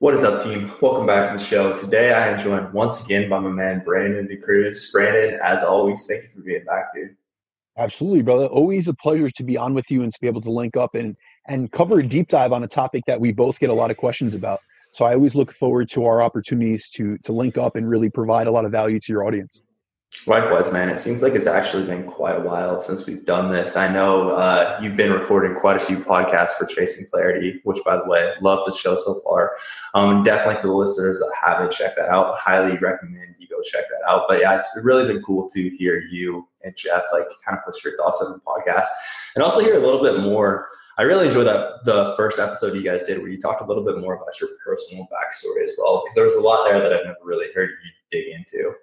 What is up, team? Welcome back to the show. Today I am joined once again by my man Brandon DeCruz. Brandon, as always, thank you for being back, dude. Absolutely, brother. Always a pleasure to be on with you and to be able to link up and and cover a deep dive on a topic that we both get a lot of questions about. So I always look forward to our opportunities to to link up and really provide a lot of value to your audience. Likewise, man. It seems like it's actually been quite a while since we've done this. I know uh, you've been recording quite a few podcasts for Chasing Clarity, which, by the way, love the show so far. Um, definitely to the listeners that haven't checked that out, highly recommend you go check that out. But yeah, it's really been cool to hear you and Jeff like kind of push your thoughts on the podcast, and also hear a little bit more. I really enjoyed that the first episode you guys did where you talked a little bit more about your personal backstory as well, because there was a lot there that I've never really heard you dig into.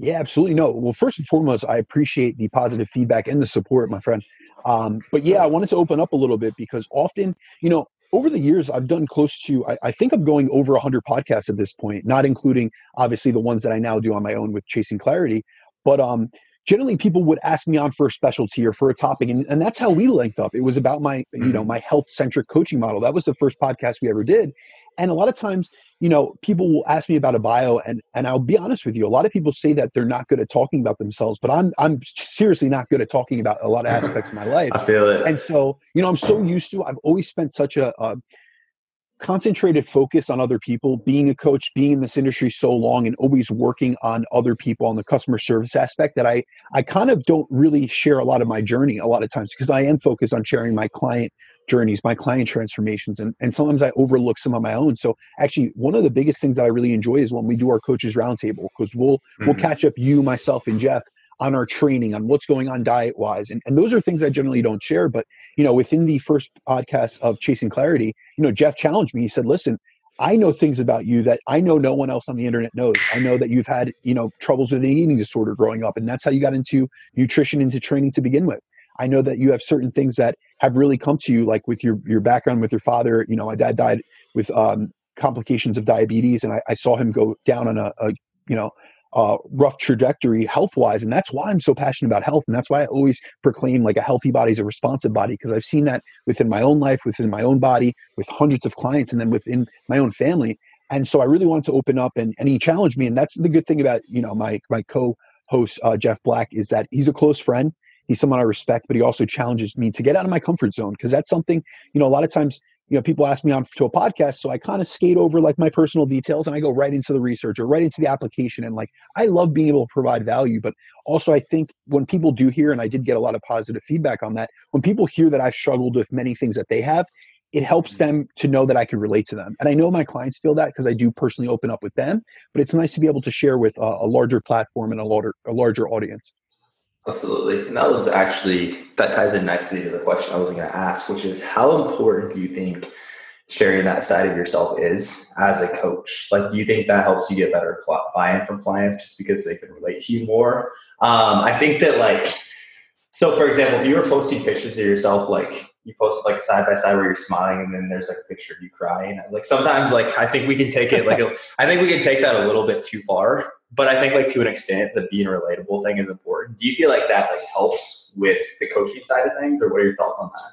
Yeah, absolutely. No, well, first and foremost, I appreciate the positive feedback and the support, my friend. Um, but yeah, I wanted to open up a little bit because often, you know, over the years, I've done close to, I, I think I'm going over 100 podcasts at this point, not including obviously the ones that I now do on my own with Chasing Clarity. But um, generally people would ask me on for a specialty or for a topic and, and that's how we linked up. It was about my you know mm-hmm. my health centric coaching model. That was the first podcast we ever did. And a lot of times you know people will ask me about a bio and and I'll be honest with you a lot of people say that they're not good at talking about themselves but I'm I'm seriously not good at talking about a lot of aspects of my life. I feel it. And so you know I'm so used to I've always spent such a, a concentrated focus on other people being a coach being in this industry so long and always working on other people on the customer service aspect that i i kind of don't really share a lot of my journey a lot of times because i am focused on sharing my client journeys my client transformations and, and sometimes i overlook some of my own so actually one of the biggest things that i really enjoy is when we do our coaches roundtable because we'll mm-hmm. we'll catch up you myself and jeff on our training on what's going on diet wise and, and those are things i generally don't share but you know within the first podcast of chasing clarity you know jeff challenged me. He said listen i know things about you that i know no one else on the internet knows. I know that you've had you know troubles with an eating disorder growing up and that's how you got into nutrition into training to begin with. I know that you have certain things that have really come to you like with your your background with your father you know my dad died with um, complications of diabetes and I, I, saw him go down on a, a you know uh, rough trajectory health wise. And that's why I'm so passionate about health. And that's why I always proclaim like a healthy body is a responsive body because I've seen that within my own life, within my own body, with hundreds of clients, and then within my own family. And so I really wanted to open up and, and he challenged me. And that's the good thing about, you know, my, my co-host, uh, Jeff Black, is that he's a close friend. He's someone I respect, but he also challenges me to get out of my comfort zone because that's something, you know, a lot of times you know people ask me on to a podcast so i kind of skate over like my personal details and i go right into the research or right into the application and like i love being able to provide value but also i think when people do hear and i did get a lot of positive feedback on that when people hear that i've struggled with many things that they have it helps mm-hmm. them to know that i can relate to them and i know my clients feel that because i do personally open up with them but it's nice to be able to share with a, a larger platform and a larger a larger audience Absolutely. And that was actually, that ties in nicely to the question I was going to ask, which is how important do you think sharing that side of yourself is as a coach? Like, do you think that helps you get better buy in from clients just because they can relate to you more? Um, I think that, like, so for example, if you were posting pictures of yourself, like, you post like side by side where you're smiling and then there's like a picture of you crying. Like sometimes like I think we can take it like a, I think we can take that a little bit too far but I think like to an extent the being relatable thing is important. Do you feel like that like helps with the coaching side of things, or what are your thoughts on that?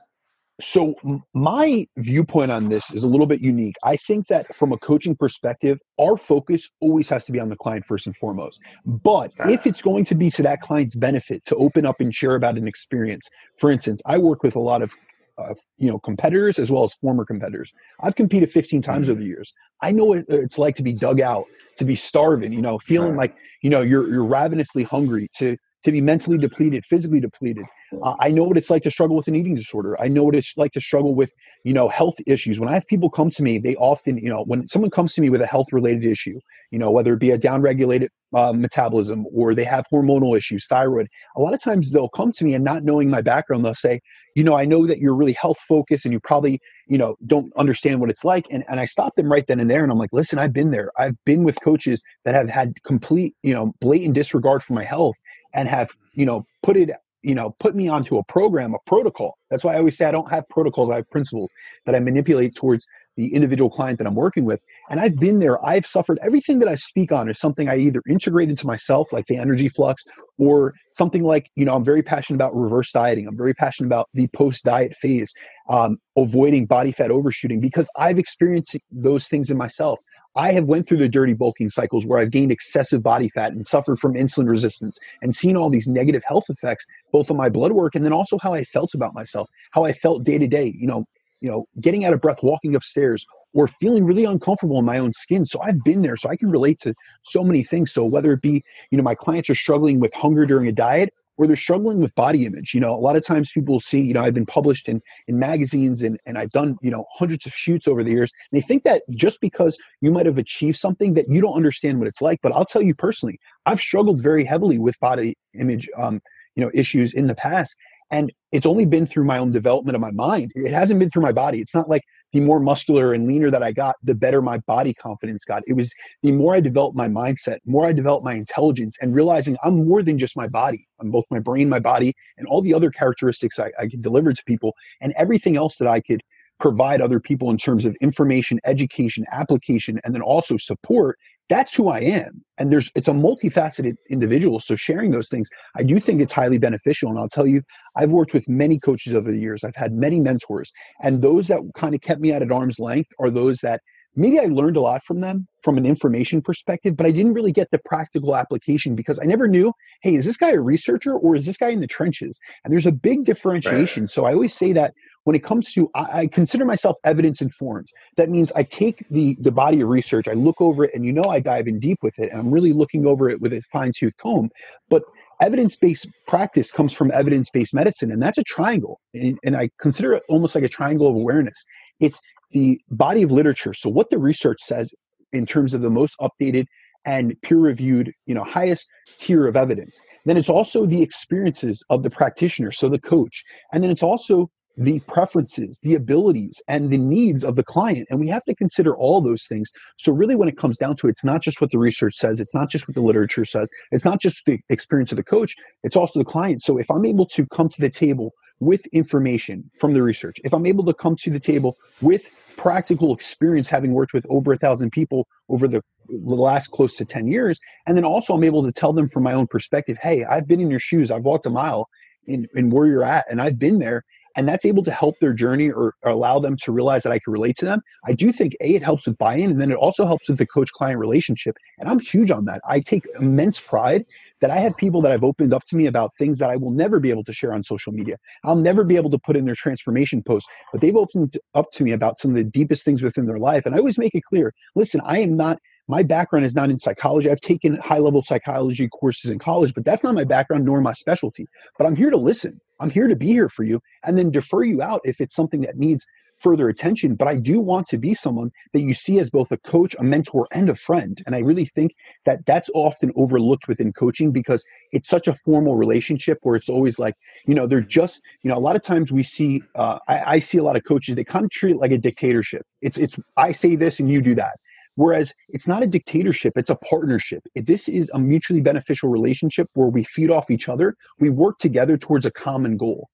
So my viewpoint on this is a little bit unique. I think that from a coaching perspective, our focus always has to be on the client first and foremost. But if it's going to be to that client's benefit to open up and share about an experience, for instance, I work with a lot of uh, you know competitors as well as former competitors. I've competed 15 times mm-hmm. over the years. I know what it's like to be dug out, to be starving, you know, feeling right. like you know you're you're ravenously hungry, to to be mentally depleted, physically depleted. Uh, I know what it's like to struggle with an eating disorder. I know what it's like to struggle with, you know, health issues. When I have people come to me, they often, you know, when someone comes to me with a health related issue, you know, whether it be a downregulated uh, metabolism or they have hormonal issues, thyroid, a lot of times they'll come to me and not knowing my background, they'll say, you know, I know that you're really health focused and you probably, you know, don't understand what it's like. And, and I stop them right then and there. And I'm like, listen, I've been there. I've been with coaches that have had complete, you know, blatant disregard for my health and have, you know, put it you know put me onto a program a protocol that's why i always say i don't have protocols i have principles that i manipulate towards the individual client that I'm working with. And I've been there, I've suffered everything that I speak on is something I either integrate into myself, like the energy flux, or something like, you know, I'm very passionate about reverse dieting. I'm very passionate about the post diet phase, um, avoiding body fat overshooting because I've experienced those things in myself. I have went through the dirty bulking cycles where I've gained excessive body fat and suffered from insulin resistance and seen all these negative health effects, both on my blood work and then also how I felt about myself, how I felt day to day. You know, you know, getting out of breath, walking upstairs, or feeling really uncomfortable in my own skin. So I've been there, so I can relate to so many things. So whether it be, you know, my clients are struggling with hunger during a diet, or they're struggling with body image. You know, a lot of times people see, you know, I've been published in in magazines and and I've done, you know, hundreds of shoots over the years. they think that just because you might have achieved something that you don't understand what it's like. But I'll tell you personally, I've struggled very heavily with body image um, you know, issues in the past. And it's only been through my own development of my mind. It hasn't been through my body. It's not like the more muscular and leaner that I got, the better my body confidence got. It was the more I developed my mindset, more I developed my intelligence, and realizing I'm more than just my body. I'm both my brain, my body, and all the other characteristics I, I could deliver to people, and everything else that I could provide other people in terms of information, education, application, and then also support that's who I am. And there's it's a multifaceted individual. So sharing those things, I do think it's highly beneficial. And I'll tell you, I've worked with many coaches over the years. I've had many mentors. And those that kind of kept me at arm's length are those that maybe I learned a lot from them from an information perspective, but I didn't really get the practical application because I never knew, hey, is this guy a researcher or is this guy in the trenches? And there's a big differentiation. Right. So I always say that when it comes to I, I, consider myself evidence informed. That means i take the the body of research i look over it and you know i dive in deep with it and i'm really looking over it with a fine-tooth comb. But evidence-based practice comes from evidence-based medicine and that's a triangle. And, and i consider it almost like a triangle of awareness. It's the body of literature. So what the research says in terms of the most updated and peer reviewed you know highest tier of evidence. Then it's also the experiences of the practitioner so the coach. And then it's also the preferences, the abilities, and the needs of the client. And we have to consider all those things. So, really, when it comes down to it, it's not just what the research says, it's not just what the literature says, it's not just the experience of the coach, it's also the client. So, if I'm able to come to the table with information from the research, if I'm able to come to the table with practical experience having worked with over a thousand people over the, last close to 10 years, and then also I'm able to tell them from my own perspective, hey, I've been in your shoes, I've walked a mile in, in where you're at, and I've been there and that's able to help their journey or, or, allow them to realize that I can relate to them. I do think a it helps with buy-in, and then it also helps with the coach-client relationship. And I'm huge on that. I take immense pride that I have people that have opened up to me about things that I will never be able to share on social media. I'll never be able to put in their transformation posts, but they've opened up to me about some of the deepest things within their life. And I always make it clear: listen, I am not my background is not in psychology. I've taken high level psychology courses in college, but that's not my background nor my specialty. But I'm here to listen. I'm here to be here for you and then defer you out if it's something that needs further attention. But I do want to be someone that you see as both a coach, a mentor, and a friend. And I really think that that's often overlooked within coaching because it's such a formal relationship where it's always like, you know, they're just, you know, a lot of times we see, uh, I, I see a lot of coaches, they kind of treat it like a dictatorship. It's, it's, I say this and you do that. Whereas it's not a dictatorship, it's a partnership. This is a mutually beneficial relationship where we feed off each other, we work together towards a common goal.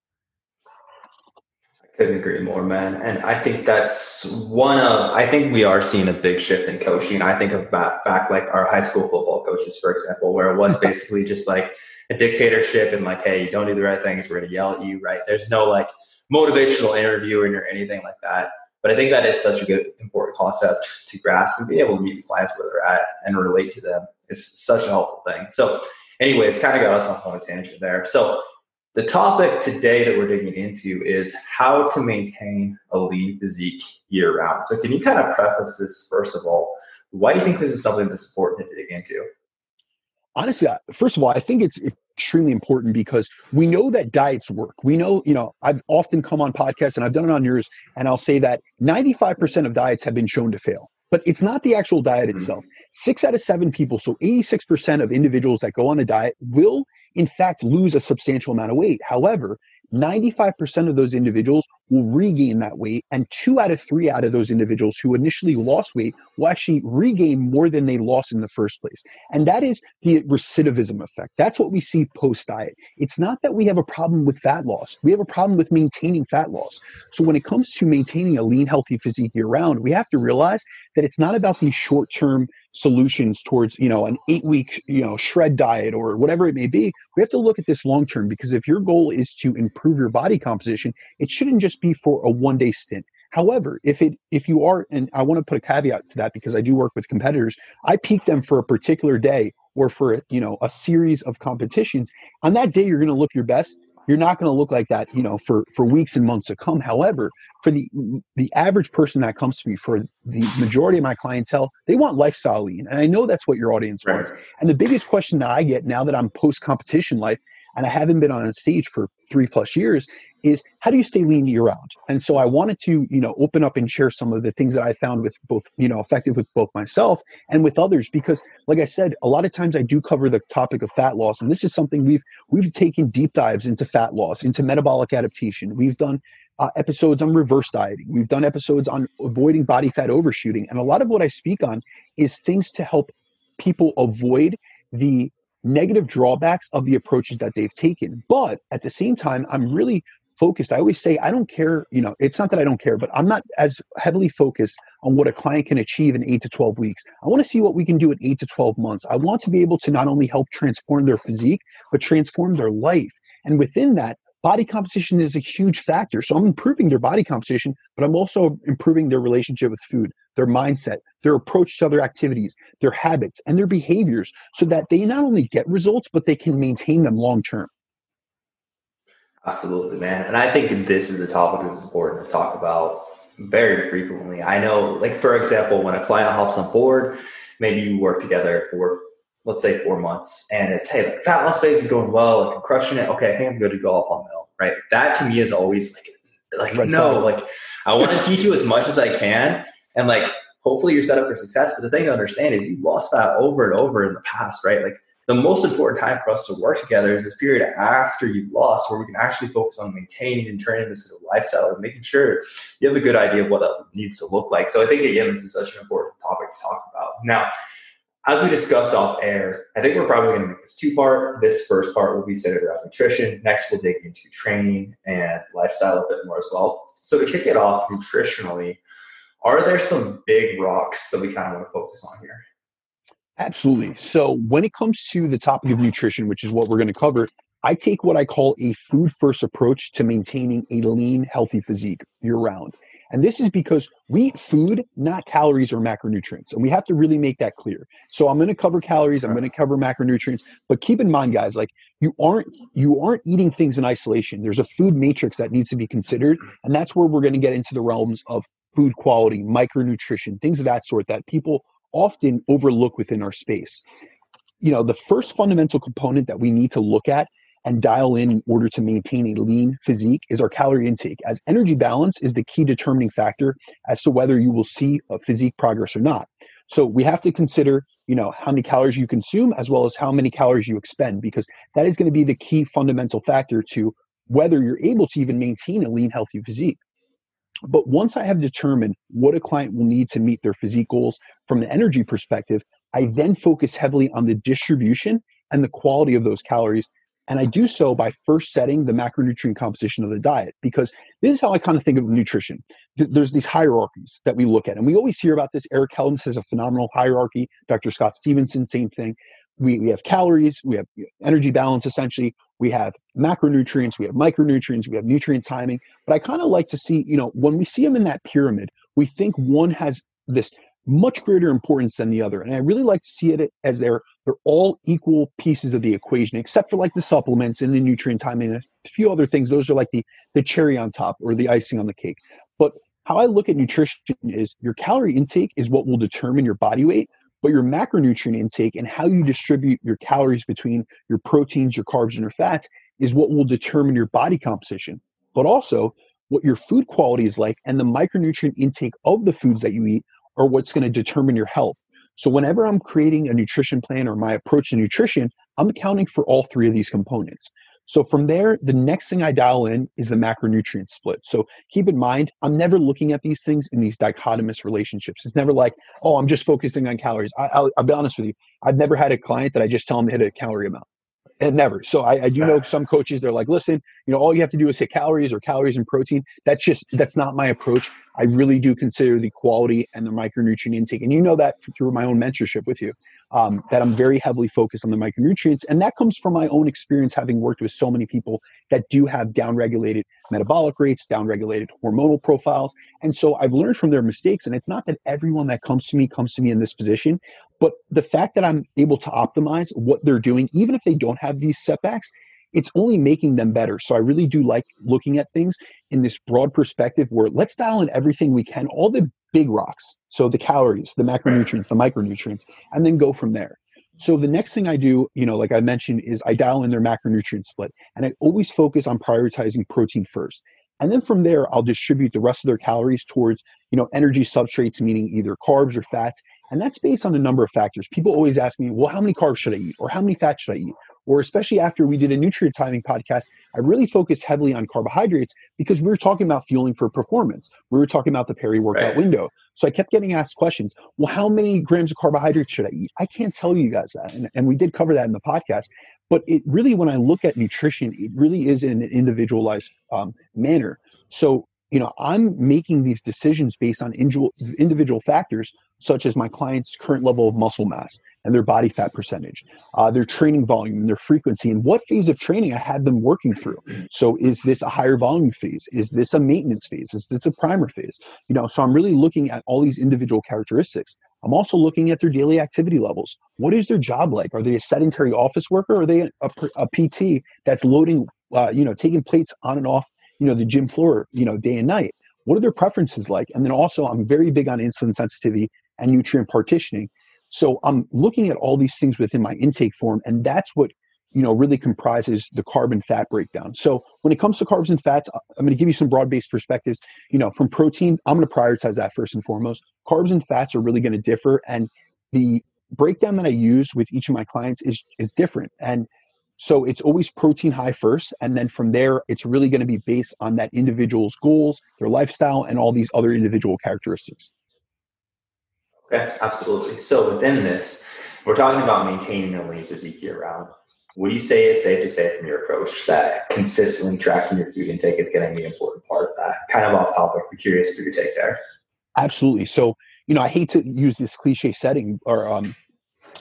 I couldn't agree more, man. And I think that's one of, I think we are seeing a big shift in coaching. I think of back, back like our high school football coaches, for example, where it was basically just like a dictatorship and like, hey, you don't do the right things, we're going to yell at you, right? There's no like motivational interviewing or anything like that. But I think that is such a good, important concept to grasp and be able to meet the clients where they're at and relate to them. It's such a helpful thing. So, anyways, kind of got us off on a tangent there. So, the topic today that we're digging into is how to maintain a lean physique year round. So, can you kind of preface this first of all? Why do you think this is something that's important to dig into? Honestly, first of all, I think it's extremely important because we know that diets work. We know, you know, I've often come on podcasts and I've done it on yours, and I'll say that 95% of diets have been shown to fail. But it's not the actual diet mm-hmm. itself. Six out of seven people, so 86% of individuals that go on a diet will, in fact, lose a substantial amount of weight. However, 95% of those individuals will regain that weight, and two out of three out of those individuals who initially lost weight will actually regain more than they lost in the first place. And that is the recidivism effect. That's what we see post diet. It's not that we have a problem with fat loss, we have a problem with maintaining fat loss. So when it comes to maintaining a lean, healthy physique year round, we have to realize that it's not about these short term solutions towards you know an eight week you know shred diet or whatever it may be we have to look at this long term because if your goal is to improve your body composition it shouldn't just be for a one day stint. However if it if you are and i want to put a caveat to that because i do work with competitors i peak them for a particular day or for you know a series of competitions. On that day you're going to look your best you're not going to look like that you know for for weeks and months to come however for the the average person that comes to me for the majority of my clientele they want lifestyle lean and i know that's what your audience right. wants and the biggest question that i get now that i'm post competition life and i haven't been on a stage for three plus years is how do you stay lean year round and so i wanted to you know open up and share some of the things that i found with both you know effective with both myself and with others because like i said a lot of times i do cover the topic of fat loss and this is something we've we've taken deep dives into fat loss into metabolic adaptation. We've done uh, episodes on reverse dieting. We've done episodes on avoiding body fat overshooting. And a lot of what i speak on is things to help people avoid the negative drawbacks of the approaches that they've taken. But at the same time, I'm really focused. I always say I don't care, you know, it's not that I don't care, but I'm not as heavily focused on what a client can achieve in 8 to 12 weeks. I want to see what we can do in 8 to 12 months. I want to be able to not only help transform their physique, but transform their life. And within that, body composition is a huge factor. So I'm improving their body composition, but I'm also improving their relationship with food, their mindset, their approach to other activities, their habits, and their behaviors so that they not only get results, but they can maintain them long term. Absolutely, man. And I think this is a topic that's important to talk about very frequently. I know, like, for example, when a client hops on board, maybe you work together for, let's say, four months, and it's, hey, like, fat loss phase is going well, like, I'm crushing it. Okay, hey, I'm good to go up on mill, right? That to me is always like, like, Red no, like, I want to teach you as much as I can. And, like, hopefully you're set up for success. But the thing to understand is you've lost fat over and over in the past, right? Like, the most important time for us to work together is this period after you've lost where we can actually focus on maintaining and turning this into a lifestyle and making sure you have a good idea of what that needs to look like. So I think again, this is such an important topic to talk about. Now, as we discussed off air, I think we're probably going to make this two part. This first part will be centered around nutrition. Next, we'll dig into training and lifestyle a bit more as well. So to kick it off nutritionally, are there some big rocks that we kind of want to focus on here? Absolutely. So, when it comes to the topic of nutrition, which is what we're going to cover, I take what I call a food first approach to maintaining a lean, healthy physique year round. And this is because we eat food, not calories or macronutrients. And we have to really make that clear. So I'm going to cover calories, I'm going to uh-huh. cover macronutrients, but keep in mind guys, like you aren't you aren't eating things in isolation. There's a food matrix that needs to be considered, and that's where we're going to get into the realms of food quality, micronutrition, things of that sort that people often overlook within our space. You know, the first fundamental component that we need to look at and dial in in order to maintain a lean physique is our calorie intake, as energy balance is the key determining factor as to whether you will see a physique progress or not. So we have to consider, you know, how many calories you consume as well as how many calories you expend, because that is going to be the key fundamental factor to whether you're able to even maintain a lean, healthy physique. But once I have determined what a client will need to meet their physique goals from the energy perspective, I then focus heavily on the distribution and the quality of those calories. And I do so by first setting the macronutrient composition of the diet because this is how I kind of think of nutrition. There's these hierarchies that we look at, and we always hear about this. Eric Helms has a phenomenal hierarchy. Dr. Scott Stevenson, same thing. We, we have calories, we have energy balance essentially, we have macronutrients, we have micronutrients, we have nutrient timing. But I kind of like to see, you know, when we see them in that pyramid, we think one has this much greater importance than the other. And I really like to see it as they're they're all equal pieces of the equation, except for like the supplements and the nutrient timing and a few other things. Those are like the the cherry on top or the icing on the cake. But how I look at nutrition is your calorie intake is what will determine your body weight, but your macronutrient intake and how you distribute your calories between your proteins, your carbs, and your fats is what will determine your body composition. But also, what your food quality is like and the micronutrient intake of the foods that you eat are what's going to determine your health. So, whenever I'm creating a nutrition plan or my approach to nutrition, I'm accounting for all three of these components. So from there, the next thing I dial in is the macronutrient split. So keep in mind, I'm never looking at these things in these dichotomous relationships. It's never like, oh, I'm just focusing on calories. I, will be honest with you. I've never had a client that I just tell them to hit a calorie amount and never. So I, I, do know some coaches. They're like, listen, you know, all you have to do is say calories or calories and protein. That's just that's not my approach. I really do consider the quality and the micronutrient intake, and you know that through my own mentorship with you, um, that I'm very heavily focused on the micronutrients, and that comes from my own experience having worked with so many people that do have downregulated metabolic rates, downregulated hormonal profiles, and so I've learned from their mistakes. And it's not that everyone that comes to me comes to me in this position, but the fact that I'm able to optimize what they're doing, even if they don't have these setbacks, it's only making them better. So I really do like looking at things in this broad perspective where let's dial in everything we can, all the big rocks. So the calories, the macronutrients, the micronutrients, and then go from there. So the next thing I do, you know, like I mentioned, is I dial in their macronutrient split. And I always focus on prioritizing protein first. And then from there, I'll distribute the rest of their calories towards, you know, energy substrates, meaning either carbs or fats. And that's based on a number of factors. People always ask me, well, how many carbs should I eat? Or how many fats should I eat? Or especially after we did a nutrient timing podcast, I really focused heavily on carbohydrates because we were talking about fueling for performance. We were talking about the peri workout right. window. So I kept getting asked questions. Well, how many grams of carbohydrates should I eat? I can't tell you guys that. And, and we did cover that in the podcast. But it really, when I look at nutrition, it really is in an individualized um, manner. So you know i'm making these decisions based on individual factors such as my client's current level of muscle mass and their body fat percentage uh, their training volume and their frequency and what phase of training i had them working through. So is this a higher volume phase? Is this a maintenance phase? Is this a primer phase? You know so i'm really looking at all these individual characteristics. I'm also looking at their daily activity levels. What is their job like? Are they a sedentary office worker or are they a, a, a pt that's loading uh, you know taking plates on and off you know the gym floor you know day and night. What are their preferences like? And then also i'm very big on insulin sensitivity and nutrient partitioning. So i'm looking at all these things within my intake form and that's what you know really comprises the carbon fat breakdown. So when it comes to carbs and fats i'm going to give you some broad based perspectives. You know from protein i'm going to prioritize that first and foremost. Carbs and fats are really going to differ and the breakdown that i use with each of my clients is is different. And so it's always protein high first. And then from there, it's really going to be based on that individual's goals, their lifestyle, and all these other individual characteristics. Okay, absolutely. So within this, we're talking about maintaining a lean physique year round. Would you say it's safe to say from your approach that consistently tracking your food intake is going to be an important part of that? Kind of off topic, be curious for your take there. Absolutely. So, you know, I hate to use this cliche setting or um,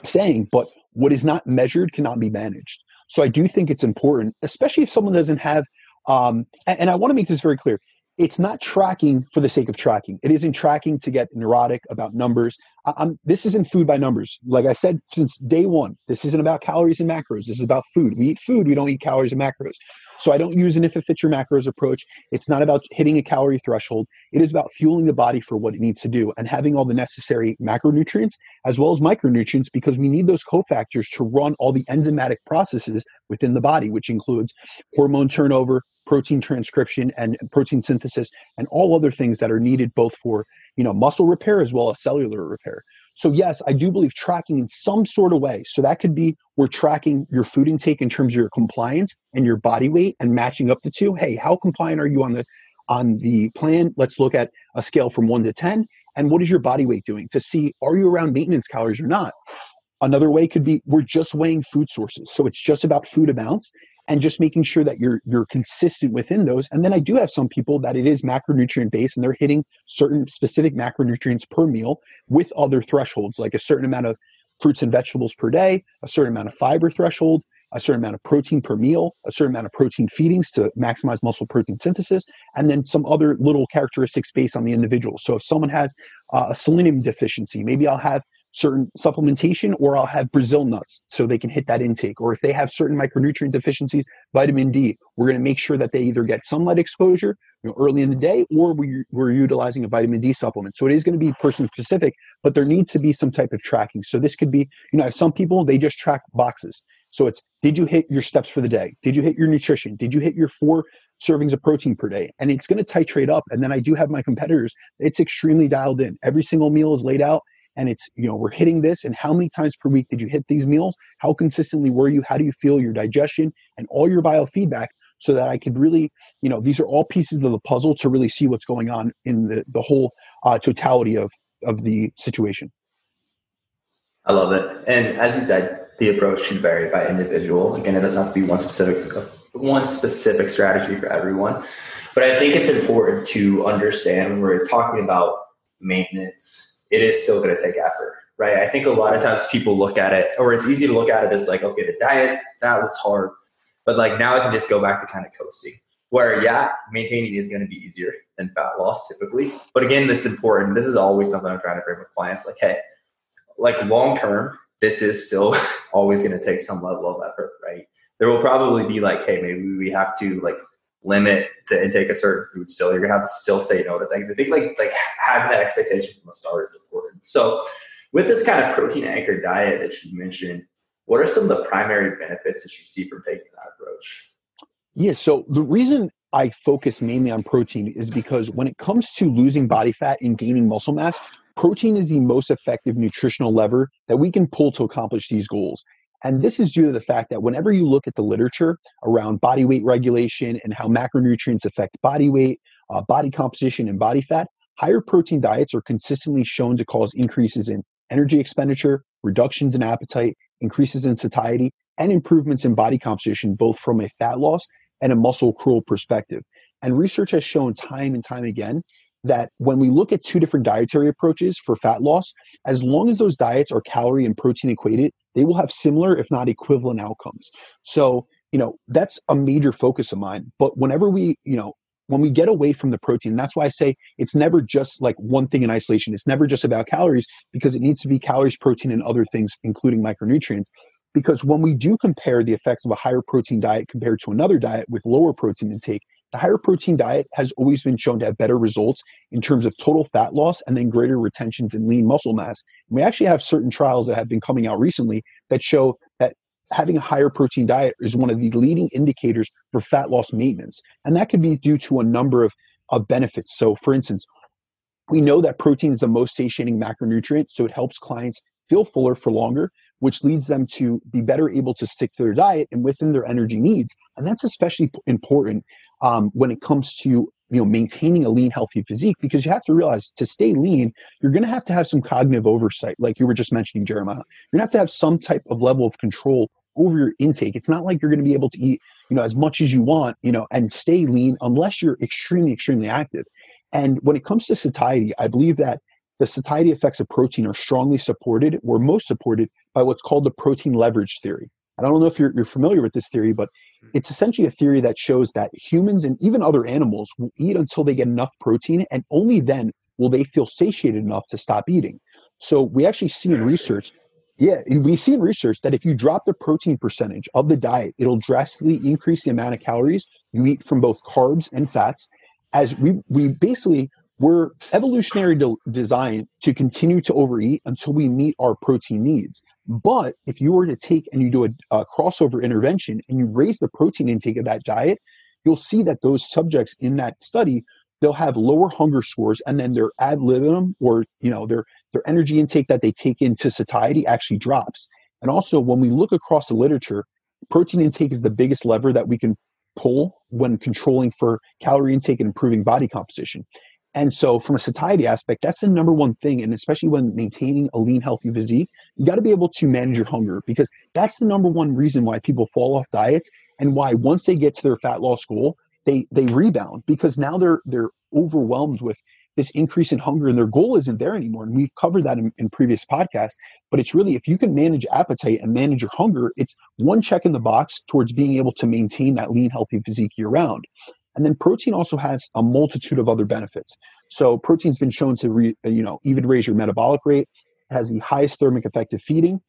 saying, but what is not measured cannot be managed. So I do think it's important, especially if someone doesn't have, um, and, and I want to make this very clear it's not tracking for the sake of tracking. It isn't tracking to get neurotic about numbers. I'm, this isn't food by numbers. Like I said since day one, this isn't about calories and macros. This is about food. We eat food. We don't eat calories and macros. So I don't use an if it fits your macros approach. It's not about hitting a calorie threshold. It is about fueling the body for what it needs to do and having all the necessary macronutrients as well as micronutrients because we need those cofactors to run all the enzymatic processes within the body, which includes hormone turnover, protein transcription and protein synthesis and all other things that are needed both for you know muscle repair as well as cellular repair. So yes i do believe tracking in some sort of way so that could be we're tracking your food intake in terms of your compliance and your body weight and matching up the two. Hey how compliant are you on the on the plan? Let's look at a scale from 1 to 10 and what is your body weight doing to see are you around maintenance calories or not? Another way could be we're just weighing food sources so it's just about food amounts and just making sure that you're you're consistent within those and then i do have some people that it is macronutrient based and they're hitting certain specific macronutrients per meal with other thresholds like a certain amount of fruits and vegetables per day a certain amount of fiber threshold a certain amount of protein per meal, a certain amount of protein feedings to maximize muscle protein synthesis, and then some other little characteristics based on the individual. So if someone has uh, a selenium deficiency, maybe I'll have certain supplementation or I'll have Brazil nuts so they can hit that intake. Or if they have certain micronutrient deficiencies, vitamin D, we're going to make sure that they either get sunlight exposure you know, early in the day or we, we're utilizing a vitamin D supplement. So it is going to be person specific, but there needs to be some type of tracking. So this could be, you know, some people, they just track boxes. So it's, did you hit your steps for the day? Did you hit your nutrition? Did you hit your four servings of protein per day? And it's going to titrate up. And then I do have my competitors, it's extremely dialed in. Every single meal is laid out and it's you know we're hitting this and how many times per week did you hit these meals? How consistently were you? How do you feel? Your digestion and all your biofeedback so that i could really you know these are all pieces of the puzzle to really see what's going on in the the whole uh, totality of of the situation. I love it. And as you said the approach can vary by individual. Again it doesn't have to be one specific one specific strategy for everyone. But i think it's important to understand when we're talking about maintenance it is still going to take effort, right? I think a lot of times people look at it, or it's easy to look at it as like, okay, the diet, that was hard. But like now I can just go back to kind of coasting. Where, yeah, maintaining is going to be easier than fat loss typically. But again, this is important. This is always something I'm trying to frame with clients like, hey, like long term, this is still always going to take some level of effort, right? There will probably be like, hey, maybe we have to like limit the intake of certain foods still. You're gonna have to still say no to things. I think like like having that expectation from the start is important. So with this kind of protein anchored diet that you mentioned, what are some of the primary benefits that you see from taking that approach? Yeah, so the reason I focus mainly on protein is because when it comes to losing body fat and gaining muscle mass, protein is the most effective nutritional lever that we can pull to accomplish these goals. And this is due to the fact that whenever you look at the literature around body weight regulation and how macronutrients affect body weight, uh, body composition, and body fat, higher protein diets are consistently shown to cause increases in energy expenditure, reductions in appetite, increases in satiety, and improvements in body composition, both from a fat loss and a muscle accrual perspective. And research has shown time and time again that when we look at two different dietary approaches for fat loss, as long as those diets are calorie and protein equated, they will have similar, if not equivalent outcomes. So, you know, that's a major focus of mine. But whenever we, you know, when we get away from the protein, that's why I say it's never just like one thing in isolation. It's never just about calories because it needs to be calories, protein, and other things, including micronutrients. Because when we do compare the effects of a higher protein diet compared to another diet with lower protein intake, the higher protein diet has always been shown to have better results in terms of total fat loss and then greater retentions in lean muscle mass. And we actually have certain trials that have been coming out recently that show that having a higher protein diet is one of the leading indicators for fat loss maintenance. And that could be due to a number of, of benefits. So, for instance, we know that protein is the most satiating macronutrient, so it helps clients feel fuller for longer, which leads them to be better able to stick to their diet and within their energy needs. And that's especially important um, when it comes to you know maintaining a lean healthy physique because you have to realize to stay lean you're going to have to have some cognitive oversight like you were just mentioning jeremiah. You're going to have to have some type of level of control over your intake. It's not like you're going to be able to eat you know as much as you want you know and stay lean unless you're extremely extremely active. And when it comes to satiety i believe that the satiety effects of protein are strongly supported or most supported by what's called the protein leverage theory. I don't know if you're, you're familiar with this theory, but. It's essentially a theory that shows that humans and even other animals will eat until they get enough protein, and only then will they feel satiated enough to stop eating. So we actually see in research, yeah, we see in research that if you drop the protein percentage of the diet, it'll drastically increase the amount of calories you eat from both carbs and fats. As we we basically we're evolutionary de- designed to continue to overeat until we meet our protein needs. But if you were to take and you do a, a, crossover intervention and you raise the protein intake of that diet, you'll see that those subjects in that study they'll have lower hunger scores, and then their ad libitum or you know their their energy intake that they take into satiety actually drops. And also, when we look across the literature, protein intake is the biggest lever that we can pull when controlling for calorie intake and improving body composition. And so, from a satiety aspect, that's the number one thing. And especially when maintaining a lean, healthy physique, you got to be able to manage your hunger because that's the number one reason why people fall off diets and why once they get to their fat loss goal, they they rebound because now they're they're overwhelmed with this increase in hunger and their goal isn't there anymore. And we've covered that in, in previous podcasts. But it's really if you can manage appetite and manage your hunger, it's one check in the box towards being able to maintain that lean, healthy physique year round. And then protein also has a multitude of other benefits. So protein's been shown to, re, you know, even raise your metabolic rate. It has the highest thermic effect of feeding,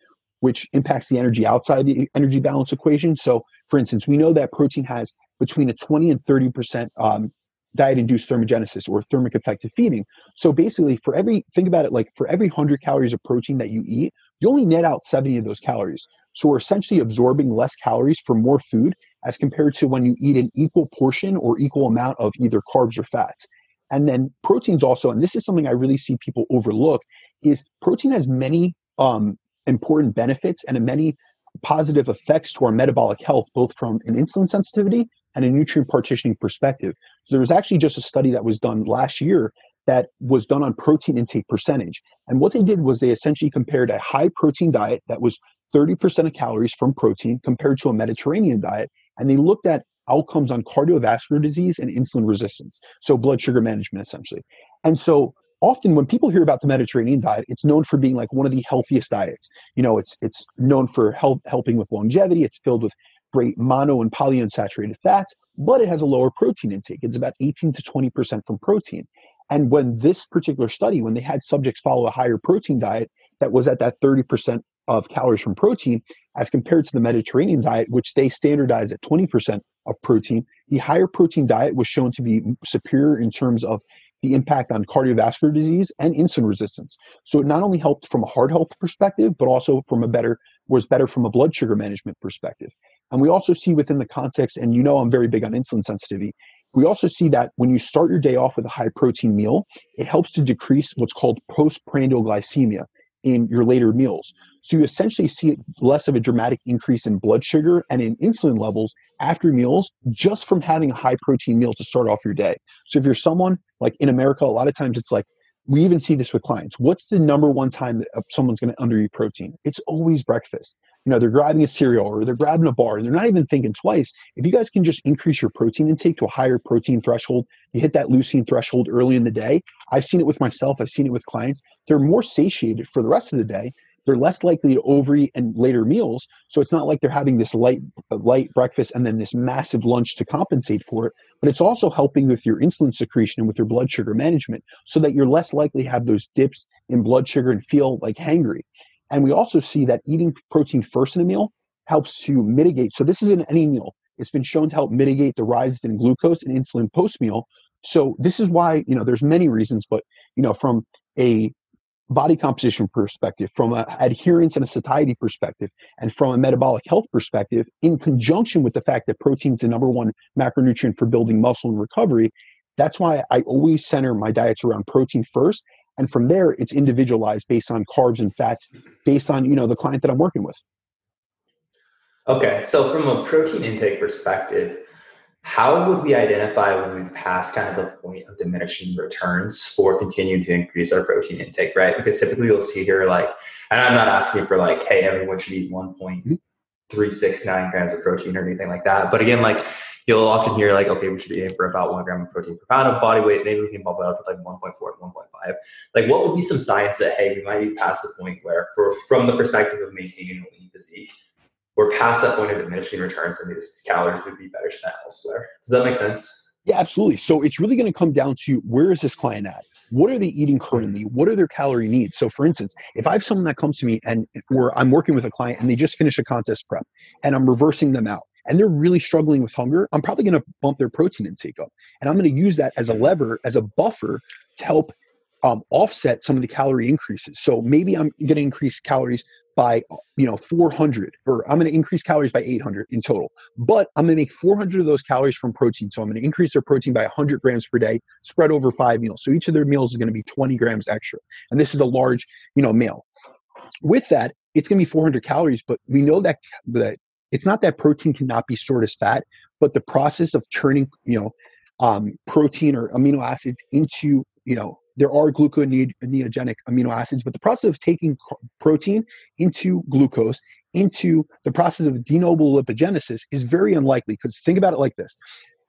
which impacts the energy outside of the energy balance equation. So, for instance, we know that protein has between a 20 and 30 percent um, diet-induced thermogenesis or thermic effect of feeding. So basically, for every think about it like for every 100 calories of protein that you eat, you only net out 70 of those calories. So we're essentially absorbing less calories for more food as compared to when you eat an equal portion or equal amount of either carbs or fats. And then proteins also, and this is something I really see people overlook, is protein has many um, important benefits and many positive effects to our metabolic health, both from an insulin sensitivity and a nutrient partitioning perspective. So there was actually just a study that was done last year that was done on protein intake percentage. And what they did was they essentially compared a high protein diet that was 30% of calories from protein compared to a Mediterranean diet. And they looked at outcomes on cardiovascular disease and insulin resistance. So blood sugar management, essentially. And so often when people hear about the Mediterranean diet, it's known for being like one of the healthiest diets. You know, it's it's known for help, helping with longevity. It's filled with great mono and polyunsaturated fats, but it has a lower protein intake. It's about 18 to 20% from protein. And when this particular study, when they had subjects follow a higher protein diet that was at that 30% of calories from protein, as compared to the Mediterranean diet, which they standardize at 20% of protein, the higher protein diet was shown to be superior in terms of the impact on cardiovascular disease and insulin resistance. So it not only helped from a heart health perspective, but also from a better was better from a blood sugar management perspective. And we also see within the context, and you know I'm very big on insulin sensitivity. We also see that when you start your day off with a high protein meal, it helps to decrease what's called postprandial glycemia in your later meals. So you essentially see less of a dramatic increase in blood sugar and in insulin levels after meals just from having a high protein meal to start off your day. So if you're someone like in America, a lot of times it's like we even see this with clients. What's the number one time that uh, someone's going to undereat protein? It's always breakfast. You know, they're grabbing a cereal or they're grabbing a bar and they're not even thinking twice. If you guys can just increase your protein intake to a higher protein threshold, you hit that leucine threshold early in the day. I've seen it with myself, I've seen it with clients. They're more satiated for the rest of the day they're less likely to overeat and later meals. So it's not like they're having this light uh, light breakfast and then this massive lunch to compensate for it. But it's also helping with your insulin secretion and with your blood sugar management, so that you're less likely to have those dips in blood sugar and feel like hangry. And we also see that eating protein first in a meal helps to mitigate. So this is in any meal. It's been shown to help mitigate the rises in glucose and insulin post meal. So this is why you know there's many reasons, but you know from a body composition perspective, from an adherence and a satiety perspective, and from a metabolic health perspective, in conjunction with the fact that protein is the number one macronutrient for building muscle and recovery, that's why I always center my diets around protein first. And from there, it's individualized based on carbs and fats, based on you know the client that I'm working with. Okay, so from a protein intake perspective, how would we identify when we've passed kind of the point of diminishing returns for continuing to increase our protein intake, right? Because typically you'll see here, like, and I'm not asking for like, hey, everyone should eat 1.369 grams of protein or anything like that. But again, like, you'll often hear like, okay, we should be aiming for about one gram of protein per pound of body weight. Maybe we can bump it up to like 1.4 to 1.5. Like, what would be some science that, hey, we might be past the point where, for from the perspective of maintaining a lean physique, we're past that point of diminishing returns and these calories would be better spent elsewhere. Does that make sense? Yeah, absolutely. So it's really going to come down to where is this client at? What are they eating currently? What are their calorie needs? So, for instance, if I have someone that comes to me and where I'm working with a client and they just finished a contest prep and I'm reversing them out and they're really struggling with hunger, I'm probably going to bump their protein intake up. And I'm going to use that as a lever, as a buffer to help um, offset some of the calorie increases. So maybe I'm going to increase calories by you know 400 or i'm going to increase calories by 800 in total. But i'm going to make 400 of those calories from protein. So i'm going to increase their protein by 100 grams per day spread over five meals. So each of their meals is going to be 20 grams extra. And this is a large you know meal. With that it's going to be 400 calories but we know that that it's not that protein cannot be stored as fat but the process of turning you know um, protein or amino acids into you know there are gluconeogenic amino acids, but the process of taking protein into glucose into the process of de novo lipogenesis is very unlikely because think about it like this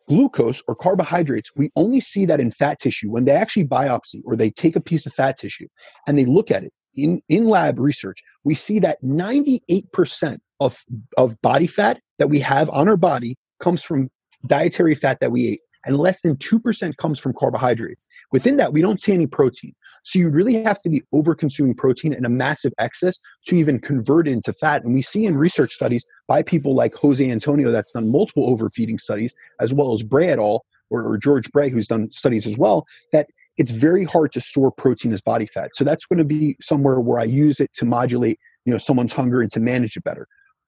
glucose or carbohydrates, we only see that in fat tissue when they actually biopsy or they take a piece of fat tissue and they look at it in, in lab research. We see that 98% of, of body fat that we have on our body comes from dietary fat that we ate and less than 2% comes from carbohydrates. Within that, we don't see any protein. So you really have to be over consuming protein in a massive excess to even convert it into fat. And we see in research studies by people like Jose Antonio that's done multiple overfeeding studies, as well as Bray et al., or, or George Bray, who's done studies as well, that it's very hard to store protein as body fat. So that's going to be somewhere where I use it to modulate, you know, someone's hunger and to manage it better.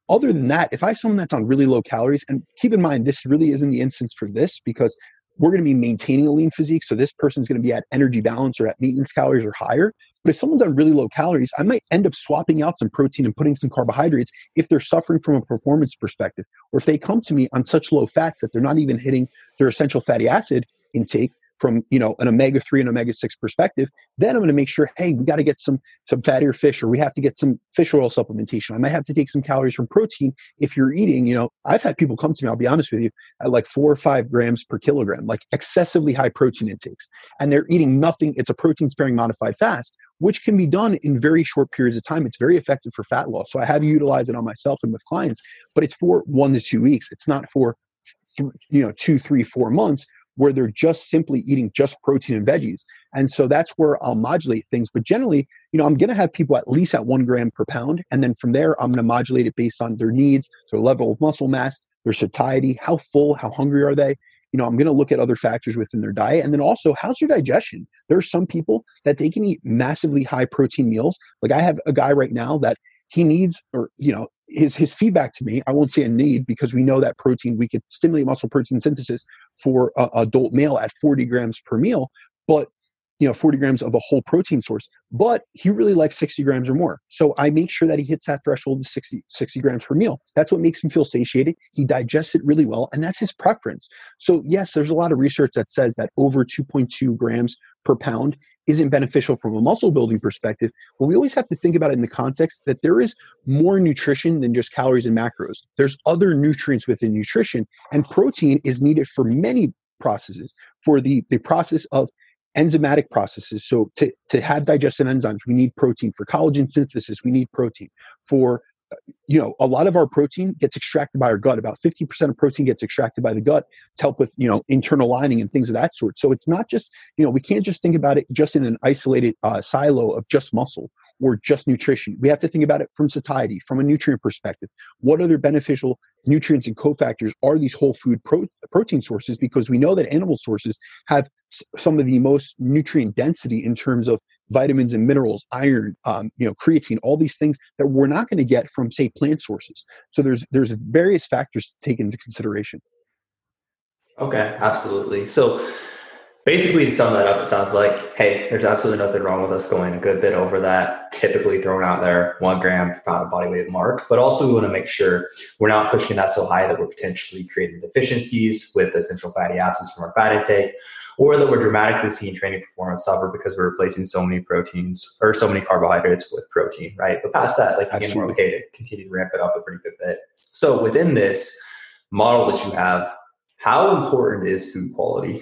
Other than that, if I have someone that's on really low calories, and keep in mind, this really isn't the instance for this because we're going to be maintaining a lean physique. So this person's going to be at energy balance or at maintenance calories or higher. But if someone's on really low calories, I might end up swapping out some protein and putting some carbohydrates if they're suffering from a performance perspective. Or if they come to me on such low fats that they're not even hitting their essential fatty acid intake, from you know an omega 3 and omega 6 perspective then i'm going to make sure hey we got to get some some fattier fish or we have to get some fish oil supplementation i might have to take some calories from protein if you're eating you know i've had people come to me i'll be honest with you at like four or five grams per kilogram like excessively high protein intakes and they're eating nothing it's a protein sparing modified fast which can be done in very short periods of time. It's very effective for fat loss. So I have utilized it on myself and with clients, but it's for one to two weeks. It's not for you know two, three, four months where they're just simply eating just protein and veggies. And so that's where I'll modulate things. But generally, you know, I'm going to have people at least at one gram per pound. And then from there, I'm going to modulate it based on their needs, their level of muscle mass, their satiety, how full, how hungry are they. You know, I'm going to look at other factors within their diet. And then also, how's your digestion? There are some people that they can eat massively high protein meals. Like I have a guy right now that he needs, or, you know, his his feedback to me i won't say a need because we know that protein we could stimulate muscle protein synthesis for a adult male at 40 grams per meal but you know 40 grams of a whole protein source but he really likes 60 grams or more. So i make sure that he hits that threshold of 60, 60 grams per meal. That's what makes him feel satiated. He digests it really well and that's his preference. So yes there's a lot of research that says that over 2.2 grams per pound isn't beneficial from a muscle building perspective but we always have to think about it in the context that there is more nutrition than just calories and macros. There's other nutrients within nutrition and protein is needed for many processes for the the process of enzymatic processes. So to, to have digestion enzymes, we need protein. For collagen synthesis, we need protein. For uh, you know, a lot of our protein gets extracted by our gut. About 50% of protein gets extracted by the gut to help with, you know, internal lining and things of that sort. So it's not just, you know, we can't just think about it just in an isolated uh, silo of just muscle or just nutrition. We have to think about it from satiety, from a nutrient perspective. What other beneficial nutrients and cofactors are these whole food pro- protein sources? Because we know that animal sources have s- some of the most nutrient density in terms of vitamins and minerals, iron, um, you know, creatine, all these things that we're not going to get from, say, plant sources. So there's there's various factors to take into consideration. Okay, absolutely. So basically to sum that up it sounds like hey there's absolutely nothing wrong with us going a good bit over that typically thrown out there one gram per pound of body weight mark. But also we want to make sure we're not pushing that so high that we're potentially creating deficiencies with essential fatty acids from our fat intake or that we're dramatically seeing training performance suffer because we're replacing so many proteins or so many carbohydrates with protein right? But past that like again we're okay to continue to ramp it up a pretty good bit. So within this model that you have how important is food quality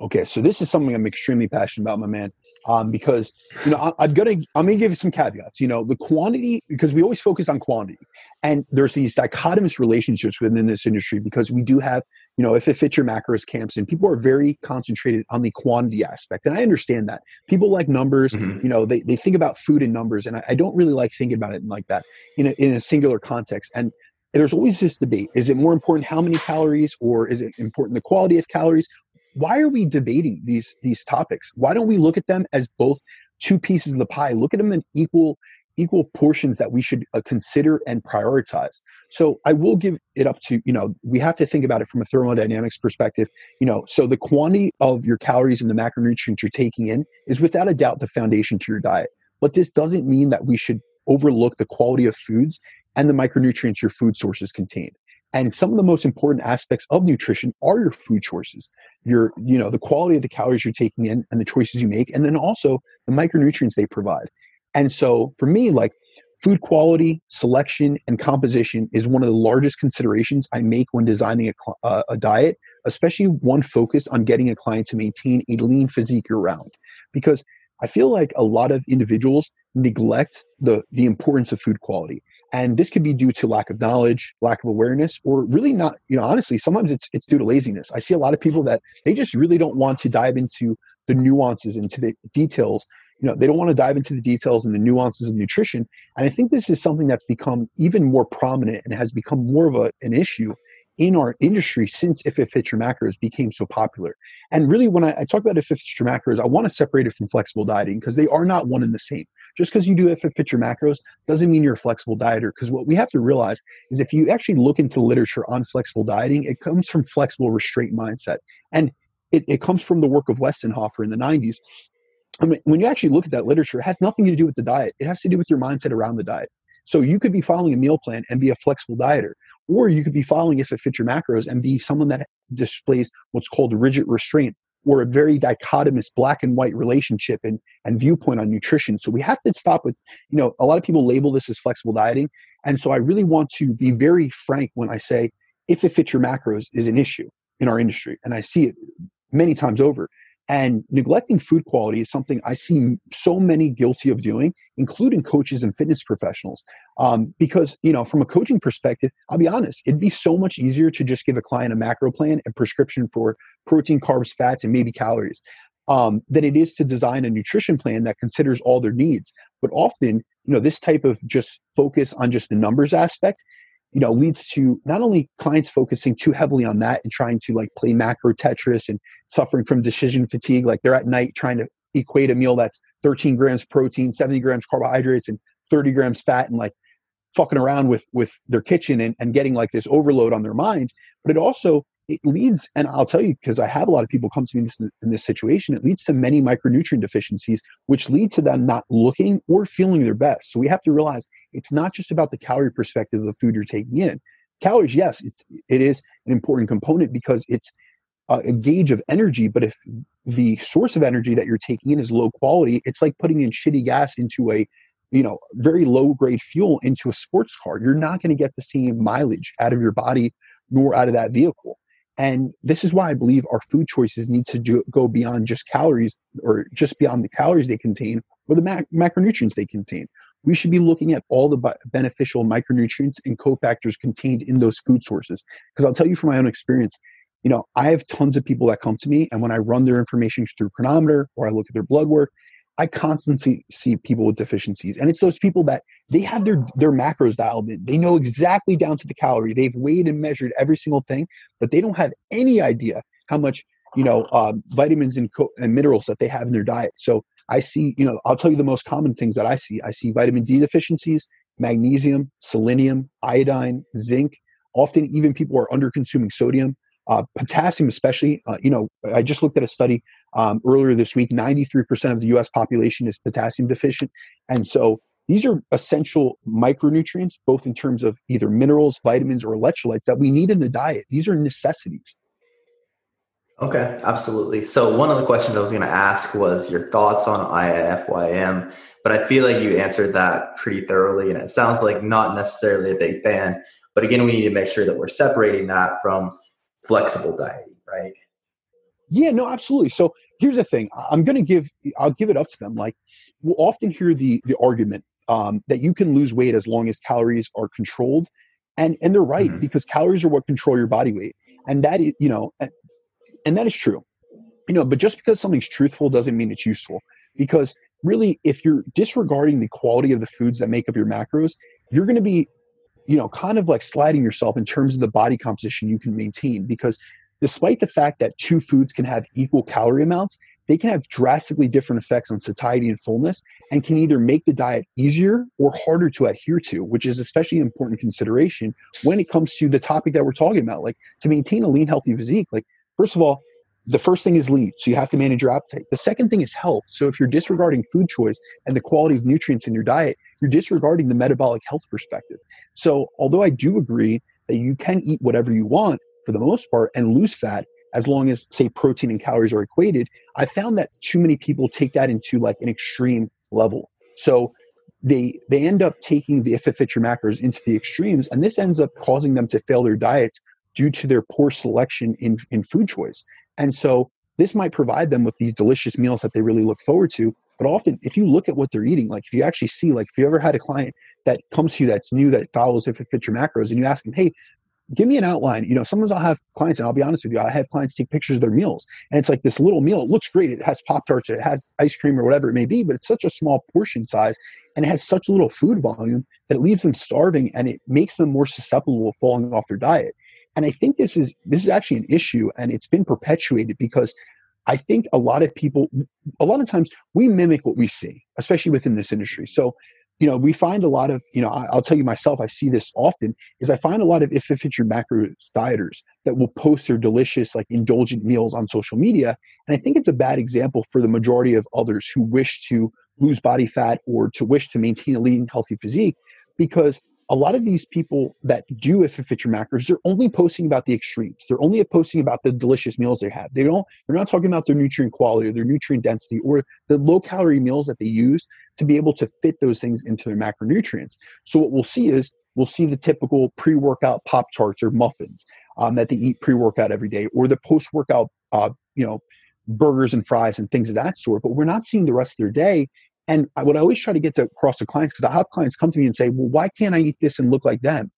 Okay, so this is something I'm extremely passionate about, my man. Um, because you know I, am gonna I'm gonna give you some caveats. You know the quantity because we always focus on quantity, and there's these dichotomous relationships within this industry because we do have you know if it fits your macros camps and people are very concentrated on the quantity aspect, and I understand that people like numbers. Mm-hmm. You know they they think about food in numbers, and I, I don't really like thinking about it like that in a, in a singular context. And there's always this debate is it more important how many calories or is it important the quality of calories why are we debating these these topics? Why don't we look at them as both two pieces of the pie? Look at them in equal equal portions that we should uh, consider and prioritize. So i will give it up to you know we have to think about it from a thermodynamics perspective. You know so the quantity of your calories and the macronutrients you're taking in is without a doubt the foundation to your diet. But this doesn't mean that we should overlook the quality of foods and the micronutrients your food sources contain and some of the most important aspects of nutrition are your food choices your you know the quality of the calories you're taking in and the choices you make and then also the micronutrients they provide. And so for me like food quality selection and composition is one of the largest considerations i make when designing a, uh, a diet especially one focused on getting a client to maintain a lean physique year round because i feel like a lot of individuals neglect the the importance of food quality and this could be due to lack of knowledge lack of awareness or really not you know honestly sometimes it's it's due to laziness. I see a lot of people that they just really don't want to dive into the nuances into the details. You know they don't want to dive into the details and the nuances of nutrition. And i think this is something that's become even more prominent and has become more of a, an issue in our industry since if it fits your macros became so popular. And really, when I, I talk about if it fits your macros, I want to separate it from flexible dieting because they are not one and the same. Just because you do if it fits your macros doesn't mean you're a flexible dieter. Because what we have to realize is if you actually look into literature on flexible dieting, it comes from flexible restraint mindset. And it, it comes from the work of Westenhofer in the 90s I mean, when you actually look at that literature, it has nothing to do with the diet. It has to do with your mindset around the diet. So you could be following a meal plan and be a flexible dieter, or you could be following if it fits your macros and be someone that displays what's called rigid restraint or a very dichotomous black and white relationship and, and viewpoint on nutrition. So we have to stop with, you know, a lot of people label this as flexible dieting. And so I really want to be very frank when I say if it fits your macros is an issue in our industry. And I see it many times over. And neglecting food quality is something I see so many guilty of doing, including coaches and fitness professionals. Um, because, you know, from a coaching perspective, I'll be honest, it'd be so much easier to just give a client a macro plan and prescription for protein, carbs, fats, and maybe calories um, than it is to design a nutrition plan that considers all their needs. But often, you know, this type of just focus on just the numbers aspect you know leads to not only clients focusing too heavily on that and trying to like play macro tetris and suffering from decision fatigue like they're at night trying to equate a meal that's 13 grams protein 70 grams carbohydrates and 30 grams fat and like fucking around with with their kitchen and, and getting like this overload on their mind. But it also it leads, and I'll tell you because I have a lot of people come to me in this, in this situation, it leads to many micronutrient deficiencies, which lead to them not looking or feeling their best. So we have to realize it's not just about the calorie perspective of the food you're taking in. Calories, yes, it's it is an important component because it's a, a gauge of energy. But if the source of energy that you're taking in is low quality, it's like putting in shitty gas into a you know very low grade fuel into a sports car. You're not going to get the same mileage out of your body nor out of that vehicle. And this is why I believe our food choices need to do, go beyond just calories or just beyond the calories they contain or the mac- macronutrients they contain. We should be looking at all the beneficial micronutrients and cofactors contained in those food sources. Because I'll tell you from my own experience, you know, I have tons of people that come to me, and when I run their information through Cronometer or I look at their blood work, I constantly see people with deficiencies, and it's those people that they have their their macros dialed in. They know exactly down to the calorie. They've weighed and measured every single thing, but they don't have any idea how much you know uh, vitamins and, co- and minerals that they have in their diet. So I see, you know, I'll tell you the most common things that I see. I see vitamin D deficiencies, magnesium, selenium, iodine, zinc. Often, even people are under consuming sodium. Uh, potassium, especially, uh, you know, I just looked at a study um, earlier this week. 93% of the US population is potassium deficient. And so these are essential micronutrients, both in terms of either minerals, vitamins, or electrolytes that we need in the diet. These are necessities. Okay, absolutely. So, one of the questions I was going to ask was your thoughts on IIFYM, but I feel like you answered that pretty thoroughly, and it sounds like not necessarily a big fan. But again, we need to make sure that we're separating that from flexible dieting, right? Yeah, no, absolutely. So here's the thing. I'm going to give, I'll give it up to them. Like we'll often hear the the argument um, that you can lose weight as long as calories are controlled, and and they're right mm-hmm. because calories are what control your body weight, and that is, you know, and, and that is true. You know, but just because something's truthful doesn't mean it's useful. Because really, if you're disregarding the quality of the foods that make up your macros, you're going to be you know, kind of like sliding yourself in terms of the body composition you can maintain. Because despite the fact that two foods can have equal calorie amounts, they can have drastically different effects on satiety and fullness and can either make the diet easier or harder to adhere to, which is especially an important consideration when it comes to the topic that we're talking about. Like to maintain a lean, healthy physique, like, first of all, the first thing is lean, so you have to manage your appetite. The second thing is health. So if you're disregarding food choice and the quality of nutrients in your diet, you're disregarding the metabolic health perspective. So although I do agree that you can eat whatever you want for the most part and lose fat as long as say protein and calories are equated, I found that too many people take that into like an extreme level. So they they end up taking the if it fits your macros into the extremes, and this ends up causing them to fail their diets due to their poor selection in, in food choice. And so this might provide them with these delicious meals that they really look forward to. But often, if you look at what they're eating, like if you actually see, like if you ever had a client that comes to you that's new, that follows if it fits your macros, and you ask them, hey, give me an outline. You know, sometimes I'll have clients, and I'll be honest with you, I have clients take pictures of their meals, and it's like this little meal. It looks great. It has Pop Tarts, it has ice cream, or whatever it may be, but it's such a small portion size, and it has such little food volume that it leaves them starving, and it makes them more susceptible to falling off their diet. And I think this is this is actually an issue, and it's been perpetuated because I think a lot of people, a lot of times, we mimic what we see, especially within this industry. So you know, we find a lot of, you know, I'll tell you myself, I see this often, is I find a lot of if it fits your macros dieters that will post their delicious, like indulgent meals on social media. And I think it's a bad example for the majority of others who wish to lose body fat or to wish to maintain a lean, healthy physique because a lot of these people that do if it fits your macros, they're only posting about the extremes. They're only posting about the delicious meals they have. They don't. They're not talking about their nutrient quality or their nutrient density or the low calorie meals that they use to be able to fit those things into their macronutrients. So what we'll see is we'll see the typical pre-workout pop tarts or muffins um, that they eat pre-workout every day, or the post-workout, uh, you know, burgers and fries and things of that sort. But we're not seeing the rest of their day and I always try to get to across to clients, because I have clients come to me and say, well, why can't I eat this and look like them?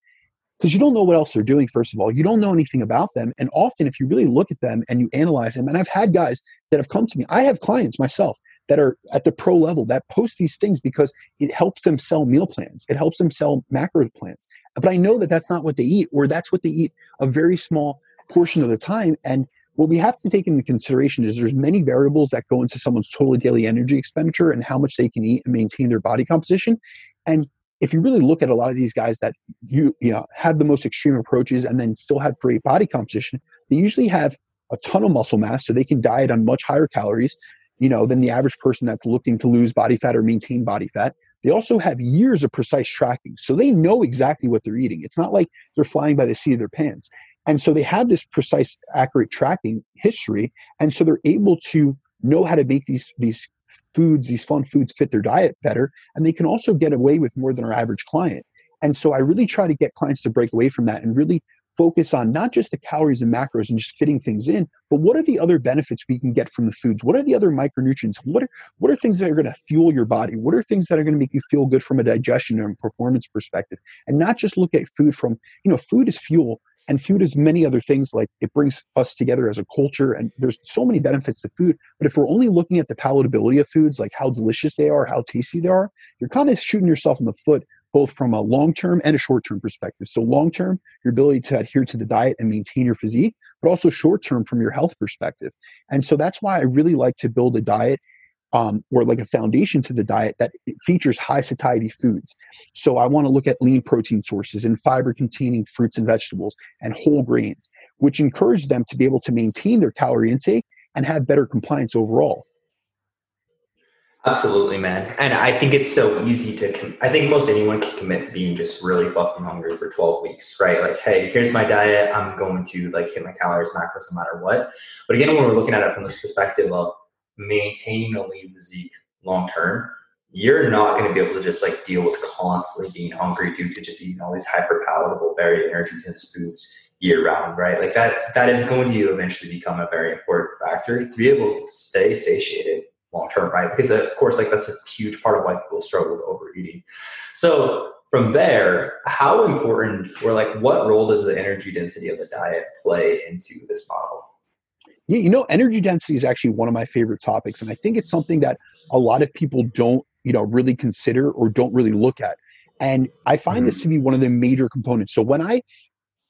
Because you don't know what else they're doing, first of all. You don't know anything about them. And often, if you really look at them and you analyze them, and I've had guys that have come to me, I have clients myself that are at the pro level that post these things because it helps them sell meal plans, it helps them sell macro plans. But I know that that's not what they eat, or that's what they eat a very small portion of the time. And what we have to take into consideration is there's many variables that go into someone's total daily energy expenditure and how much they can eat and maintain their body composition. And if you really look at a lot of these guys that you, you know, have the most extreme approaches and then still have great body composition they usually have a ton of muscle mass so they can diet on much higher calories you know than the average person that's looking to lose body fat or maintain body fat. They also have years of precise tracking so they know exactly what they're eating. It's not like they're flying by the seat of their pants and so they have this precise, accurate tracking history. And so they're able to know how to make these, these foods, these fun foods fit their diet better. And they can also get away with more than our average client. And so I really try to get clients to break away from that and really focus on not just the calories and macros and just fitting things in, but what are the other benefits we can get from the foods? What are the other micronutrients? What are what are things that are going to fuel your body? What are things that are going to make you feel good from a digestion and performance perspective? And not just look at food from, you know, food is fuel, and food is many other things like it brings us together as a culture and there's so many benefits to food. But if we're only looking at the palatability of foods like how delicious they are how tasty they are you're kind of shooting yourself in the foot both from a long term and a short term perspective. So long term your ability to adhere to the diet and maintain your physique but also short term from your health perspective. And so that's why i really like to build a diet um, or like a foundation to the diet that features high satiety foods. So I want to look at lean protein sources and fiber containing fruits and vegetables and whole grains, which encourage them to be able to maintain their calorie intake and have better compliance overall. Absolutely, man. And I think it's so easy to, com- I think most anyone can commit to being just really fucking hungry for 12 weeks, right? Like, hey, here's my diet. I'm going to like hit my calories, macros, no matter what. But again, when we're looking at it from this perspective of maintaining a lean physique long term, you're not going to be able to just like deal with constantly being hungry due to just eating all these hyper palatable, very energy dense foods year round, right? Like that, that is going to eventually become a very important factor to be able to stay satiated long term, right? Because of course, like that's a huge part of why people struggle with overeating. So from there, how important or like what role does the energy density of the diet play into this model? Yeah, you know, energy density is actually one of my favorite topics, and I think it's something that a lot of people don't, you know, really consider or don't really look at. And I find mm-hmm. this to be one of the major components. So when I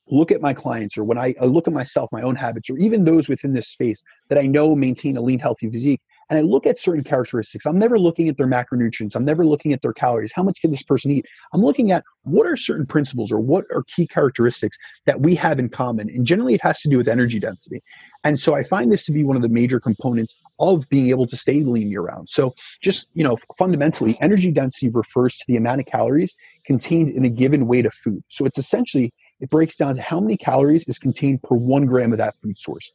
look at my clients or when I look at myself, my own habits, or even those within this space that I know maintain a lean, healthy physique, and I look at certain characteristics. I'm never looking at their macronutrients. I'm never looking at their calories. How much can this person eat? I'm looking at what are certain principles or what are key characteristics that we have in common. And generally, it has to do with energy density. And so I find this to be one of the major components of being able to stay lean year round. So just, you know, fundamentally, energy density refers to the amount of calories contained in a given weight of food. So it's essentially, it breaks down to how many calories is contained per one gram of that food source.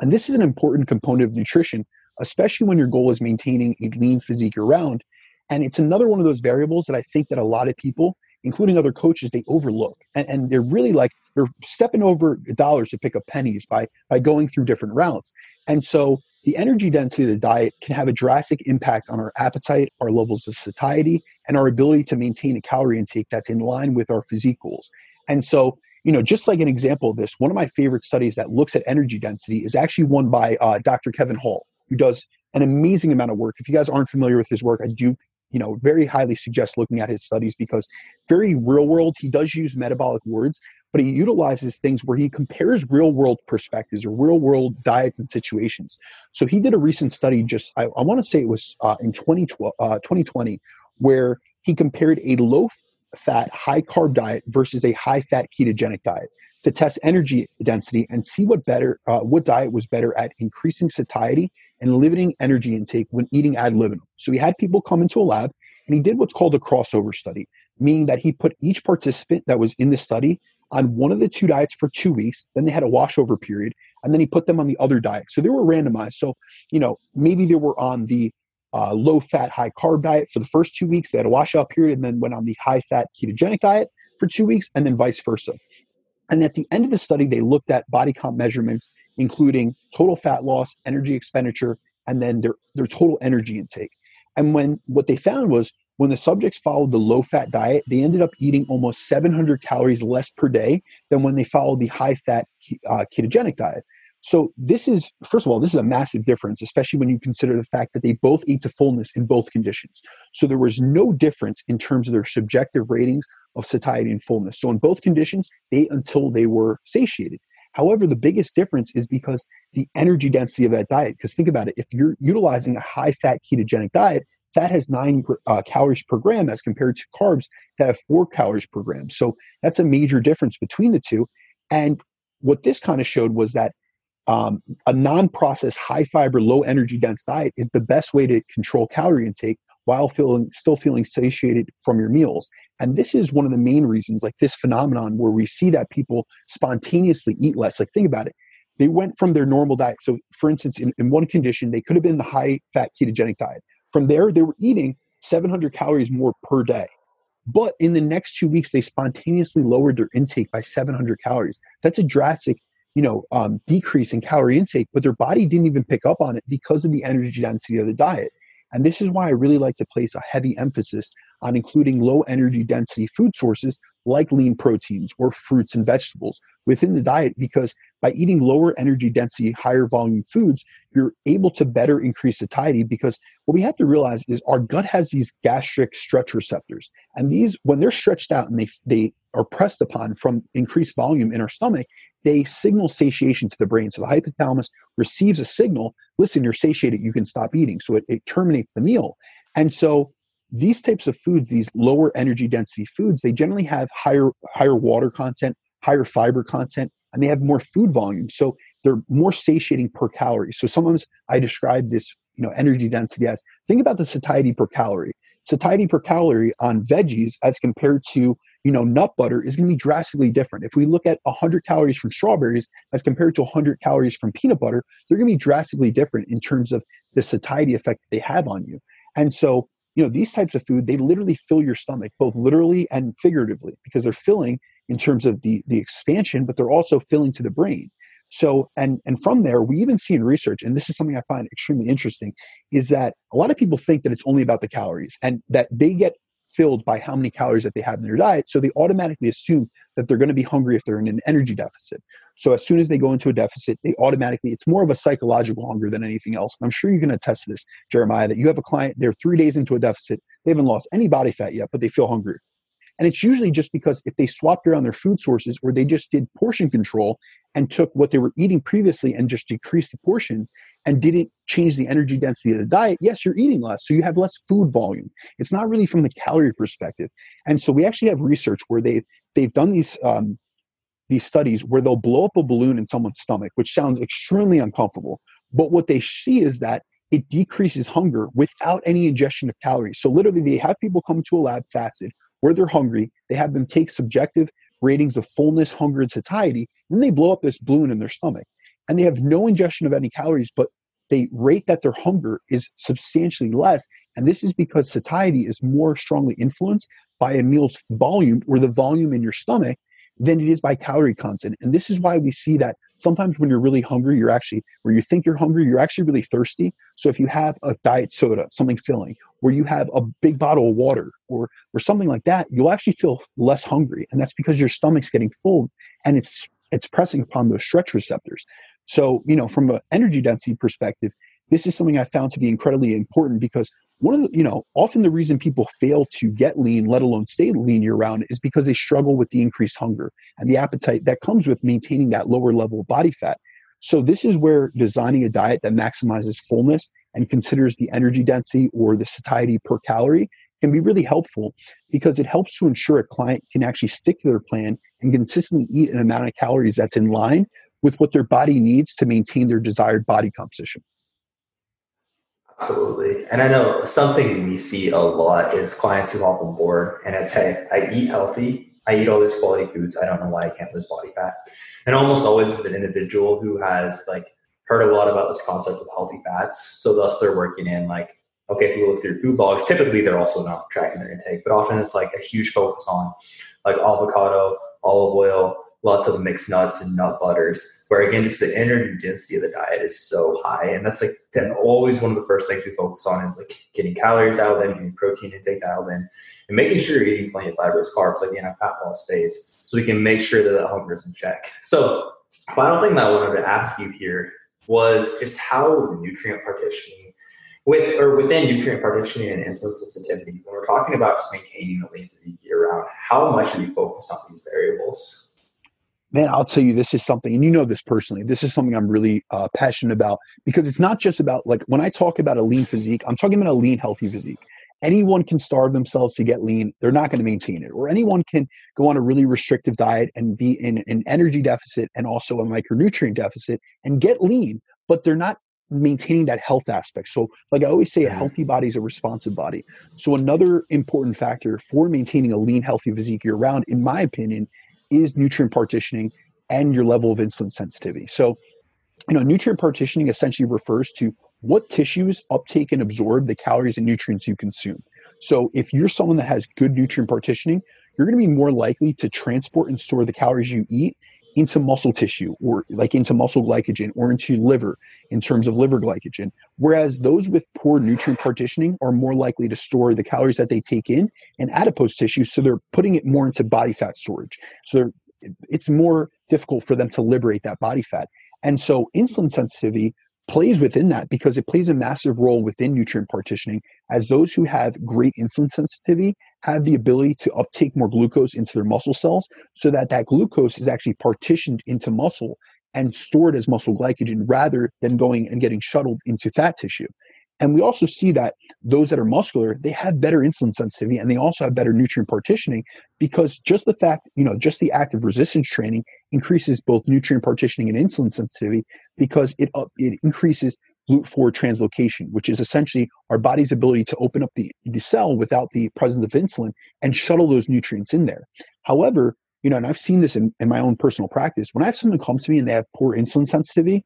And this is an important component of nutrition especially when your goal is maintaining a lean physique around. And it's another one of those variables that I think that a lot of people, including other coaches, they overlook. And, and they're really like, they're stepping over dollars to pick up pennies by, by going through different routes. And so the energy density of the diet can have a drastic impact on our appetite, our levels of satiety, and our ability to maintain a calorie intake that's in line with our physique goals. And so, you know, just like an example of this, one of my favorite studies that looks at energy density is actually one by uh, Dr. Kevin Hall who does an amazing amount of work. If you guys aren't familiar with his work, I do you know very highly suggest looking at his studies because very real world he does use metabolic wards but he utilizes things where he compares real world perspectives or real world diets and situations so he did a recent study just i, I want to say it was uh, in 2012, uh, 2020 where he compared a low fat, high carb diet versus a high fat ketogenic diet to test energy density and see what better uh, what diet was better at increasing satiety and limiting energy intake when eating ad libitum. So he had people come into a lab and he did what's called a crossover study, meaning that he put each participant that was in the study on one of the two diets for two weeks. Then they had a washover period, and then he put them on the other diet. So they were randomized. So you know maybe they were on the uh, low fat, high carb diet for the first two weeks. They had a washout period, and then went on the high fat ketogenic diet for two weeks, and then vice versa. And at the end of the study, they looked at body comp measurements, including total fat loss, energy expenditure, and then their, their total energy intake. And when what they found was when the subjects followed the low fat diet, they ended up eating almost 700 calories less per day than when they followed the high fat uh, ketogenic diet. So this is, first of all, this is a massive difference, especially when you consider the fact that they both ate to fullness in both conditions. So there was no difference in terms of their subjective ratings of satiety and fullness. So in both conditions, they until they were satiated. However, the biggest difference is because the energy density of that diet. Because think about it, if you're utilizing a high fat ketogenic diet, fat has nine uh, calories per gram as compared to carbs that have four calories per gram. So that's a major difference between the two. And what this kind of showed was that um, a non-processed, high fiber, low energy dense diet is the best way to control calorie intake while feeling still feeling satiated from your meals. And this is one of the main reasons, like this phenomenon where we see that people spontaneously eat less. Like think about it. They went from their normal diet. So for instance, in, in one condition, they could have been the high fat ketogenic diet. From there, they were eating 700 calories more per day. But in the next two weeks, they spontaneously lowered their intake by 700 calories. That's a drastic you know um, decrease in calorie intake but their body didn't even pick up on it because of the energy density of the diet and this is why i really like to place a heavy emphasis on including low energy density food sources like lean proteins or fruits and vegetables within the diet because by eating lower energy density, higher volume foods, you're able to better increase satiety because what we have to realize is our gut has these gastric stretch receptors. And these, when they're stretched out and they, they are pressed upon from increased volume in our stomach, they signal satiation to the brain. So the hypothalamus receives a signal listen, you're satiated, you can stop eating. So it, it terminates the meal. And so these types of foods, these lower energy density foods, they generally have higher higher water content, higher fiber content, and they have more food volume. So they're more satiating per calorie. So sometimes I describe this, you know, energy density as think about the satiety per calorie. Satiety per calorie on veggies as compared to you know nut butter is going to be drastically different. If we look at 100 calories from strawberries as compared to 100 calories from peanut butter, they're going to be drastically different in terms of the satiety effect they have on you. And so you know these types of food they literally fill your stomach both literally and figuratively because they're filling in terms of the the expansion but they're also filling to the brain so and and from there we even see in research and this is something i find extremely interesting is that a lot of people think that it's only about the calories and that they get filled by how many calories that they have in their diet. So they automatically assume that they're going to be hungry if they're in an energy deficit. So as soon as they go into a deficit, they automatically, it's more of a psychological hunger than anything else. I'm sure you can attest to this, Jeremiah, that you have a client, they're three days into a deficit, they haven't lost any body fat yet, but they feel hungry. And it's usually just because if they swapped around their food sources or they just did portion control and took what they were eating previously and just decreased the portions and didn't change the energy density of the diet, yes, you're eating less. So you have less food volume. It's not really from the calorie perspective. And so we actually have research where they've, they've done these, um, these studies where they'll blow up a balloon in someone's stomach, which sounds extremely uncomfortable. But what they see is that it decreases hunger without any ingestion of calories. So literally, they have people come to a lab fasted where they're hungry. They have them take subjective ratings of fullness, hunger, and satiety, and then they blow up this balloon in their stomach. And they have no ingestion of any calories, but they rate that their hunger is substantially less. And this is because satiety is more strongly influenced by a meal's volume or the volume in your stomach than it is by calorie content. And this is why we see that sometimes when you're really hungry, you're actually, where you think you're hungry, you're actually really thirsty. So if you have a diet soda, something filling, or you have a big bottle of water or, or something like that, you'll actually feel less hungry. And that's because your stomach's getting full and it's, it's pressing upon those stretch receptors. So, you know, from an energy density perspective, this is something I found to be incredibly important because one of the, you know, often the reason people fail to get lean, let alone stay lean year round, is because they struggle with the increased hunger and the appetite that comes with maintaining that lower level of body fat. So, this is where designing a diet that maximizes fullness and considers the energy density or the satiety per calorie can be really helpful because it helps to ensure a client can actually stick to their plan and consistently eat an amount of calories that's in line with what their body needs to maintain their desired body composition. Absolutely. And I know something we see a lot is clients who hop on board and it's, hey, I eat healthy, I eat all these quality foods, I don't know why I can't lose body fat. And almost always is an individual who has like heard a lot about this concept of healthy fats. So thus they're working in like, okay, if you look through food blogs, typically they're also not tracking their intake, but often it's like a huge focus on like avocado, olive oil, lots of mixed nuts and nut butters, where again, just the energy density of the diet is so high. And that's like then always one of the first things we focus on is like getting calories out in, getting protein intake dialed in, and making sure you're eating plenty of fibrous carbs, like in a fat loss phase, so we can make sure that that hunger is in check. So, final thing that I wanted to ask you here was just how nutrient partitioning with or within nutrient partitioning and insulin sensitivity, when we're talking about just maintaining a lean physique year round, how much are you focused on these variables? Man, I'll tell you, this is something, and you know this personally. This is something I'm really uh, passionate about because it's not just about like when I talk about a lean physique, I'm talking about a lean, healthy physique. Anyone can starve themselves to get lean; they're not going to maintain it. Or anyone can go on a really restrictive diet and be in an energy deficit and also a micronutrient deficit and get lean, but they're not maintaining that health aspect. So, like I always say, a mm-hmm. healthy body is a responsive body. So, another important factor for maintaining a lean, healthy physique year round, in my opinion, is nutrient partitioning and your level of insulin sensitivity. So, you know, nutrient partitioning essentially refers to what tissues uptake and absorb the calories and nutrients you consume. So, if you're someone that has good nutrient partitioning, you're going to be more likely to transport and store the calories you eat into muscle tissue or like into muscle glycogen or into liver in terms of liver glycogen. Whereas those with poor nutrient partitioning are more likely to store the calories that they take in in adipose tissue. So they're putting it more into body fat storage. So it's more difficult for them to liberate that body fat. And so insulin sensitivity plays within that because it plays a massive role within nutrient partitioning as those who have great insulin sensitivity have the ability to uptake more glucose into their muscle cells so that that glucose is actually partitioned into muscle and stored as muscle glycogen rather than going and getting shuttled into fat tissue and we also see that those that are muscular, they have better insulin sensitivity and they also have better nutrient partitioning because just the fact, you know, just the act of resistance training increases both nutrient partitioning and insulin sensitivity because it, uh, it increases GLUT4 translocation, which is essentially our body's ability to open up the, the cell without the presence of insulin and shuttle those nutrients in there. However, you know, and I've seen this in, in my own personal practice. When I have someone come to me and they have poor insulin sensitivity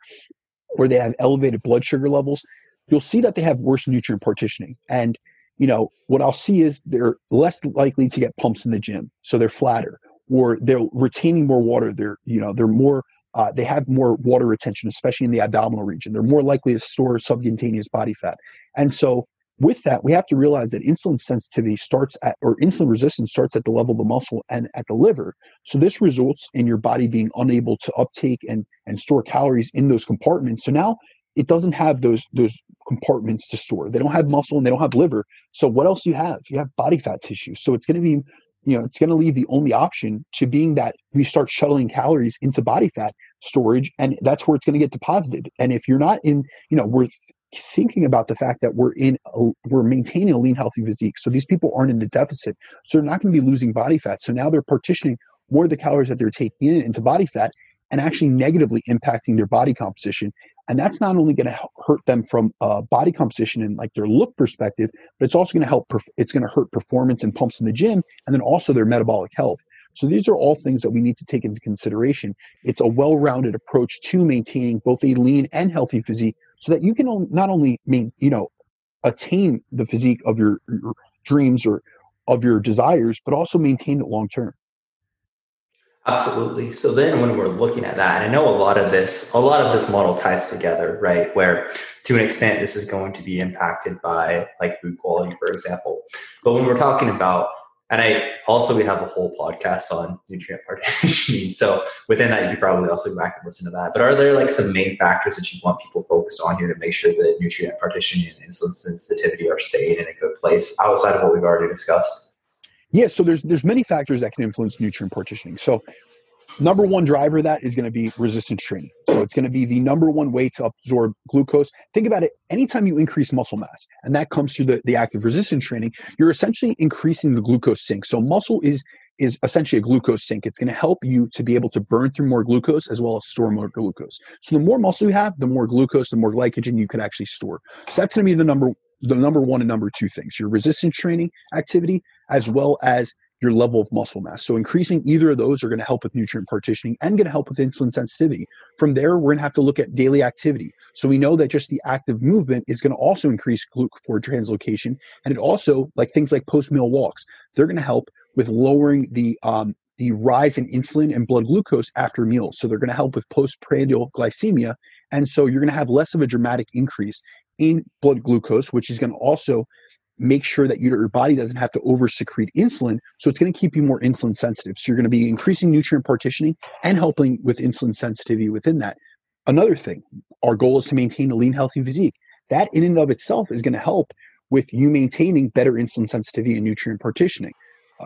or they have elevated blood sugar levels, you'll see that they have worse nutrient partitioning. And, you know, what I'll see is they're less likely to get pumps in the gym. So they're flatter or they're retaining more water. They're, you know, they're more, uh, they have more water retention, especially in the abdominal region. They're more likely to store subcutaneous body fat. And so with that, we have to realize that insulin sensitivity starts at, or insulin resistance starts at the level of the muscle and at the liver. So this results in your body being unable to uptake and, and store calories in those compartments. So now it doesn't have those those compartments to store. They don't have muscle and they don't have liver. So what else do you have? You have body fat tissue. So it's going to be, you know, it's going to leave the only option to being that we start shuttling calories into body fat storage, and that's where it's going to get deposited. And if you're not in, you know, we're thinking about the fact that we're in a, we're maintaining a lean healthy physique so these people aren't in a deficit so they're not going to be losing body fat so now they're partitioning more of the calories that they're taking in into body fat and actually negatively impacting their body composition. And that's not only going to hurt them from a body composition and like their look perspective but it's also going to help perf- it's going to hurt performance and pumps in the gym and then also their metabolic health. So these are all things that we need to take into consideration. It's a well-rounded approach to maintaining both a lean and healthy physique so that you can not only mean you know attain the physique of your, your dreams or of your desires but also maintain it long term Absolutely. So then when we're looking at that, and I know a lot of this, a lot of this model ties together, right? Where to an extent this is going to be impacted by like food quality, for example. But when we're talking about, and I also we have a whole podcast on nutrient partitioning. So within that, you could probably also go back and listen to that. But are there like some main factors that you want people focused on here to make sure that nutrient partitioning and insulin sensitivity are staying in a good place outside of what we've already discussed? Yeah, so there's there's many factors that can influence nutrient partitioning. So number one driver of that is going to be resistance training. So it's going to be the number one way to absorb glucose. Think about it. Anytime you increase muscle mass, and that comes through the, the active resistance training, you're essentially increasing the glucose sink. So muscle is is essentially a glucose sink. It's going to help you to be able to burn through more glucose as well as store more glucose. So the more muscle you have, the more glucose, the more glycogen you could actually store. So that's going to be the number the number one and number two things: your resistance training activity as well as your level of muscle mass. So increasing either of those are going to help with nutrient partitioning and going to help with insulin sensitivity. From there, we're going to have to look at daily activity. So we know that just the active movement is going to also increase GLUT4 translocation, and it also like things like post meal walks. They're going to help with lowering the um, the rise in insulin and blood glucose after meals. So they're going to help with postprandial glycemia, and so you're going to have less of a dramatic increase in blood glucose, which is going to also make sure that your body doesn't have to over secrete insulin. So it's going to keep you more insulin sensitive. So you're going to be increasing nutrient partitioning and helping with insulin sensitivity within that. Another thing, our goal is to maintain a lean, healthy physique. That in and of itself is going to help with you maintaining better insulin sensitivity and nutrient partitioning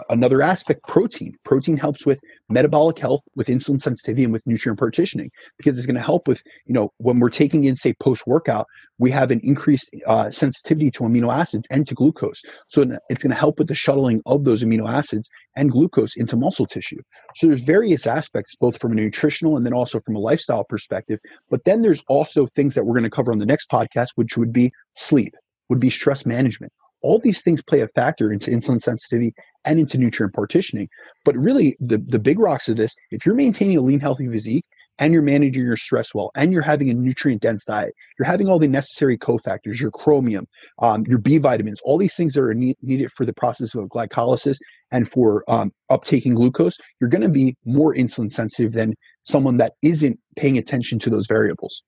another aspect protein. Protein helps with metabolic health with insulin sensitivity and with nutrient partitioning because it's going to help with you know when we're taking in say post workout we have an increased uh, sensitivity to amino acids and to glucose. So it's going to help with the shuttling of those amino acids and glucose into muscle tissue. So there's various aspects both from a nutritional and then also from a lifestyle perspective but then there's also things that we're going to cover on the next podcast which would be sleep would be stress management all these things play a factor into insulin sensitivity and into nutrient partitioning. But really, the, the big rocks of this, if you're maintaining a lean, healthy physique and you're managing your stress well and you're having a nutrient dense diet, you're having all the necessary cofactors, your chromium, um, your B vitamins, all these things that are need, needed for the process of glycolysis and for um, uptaking glucose, you're going to be more insulin sensitive than someone that isn't paying attention to those variables.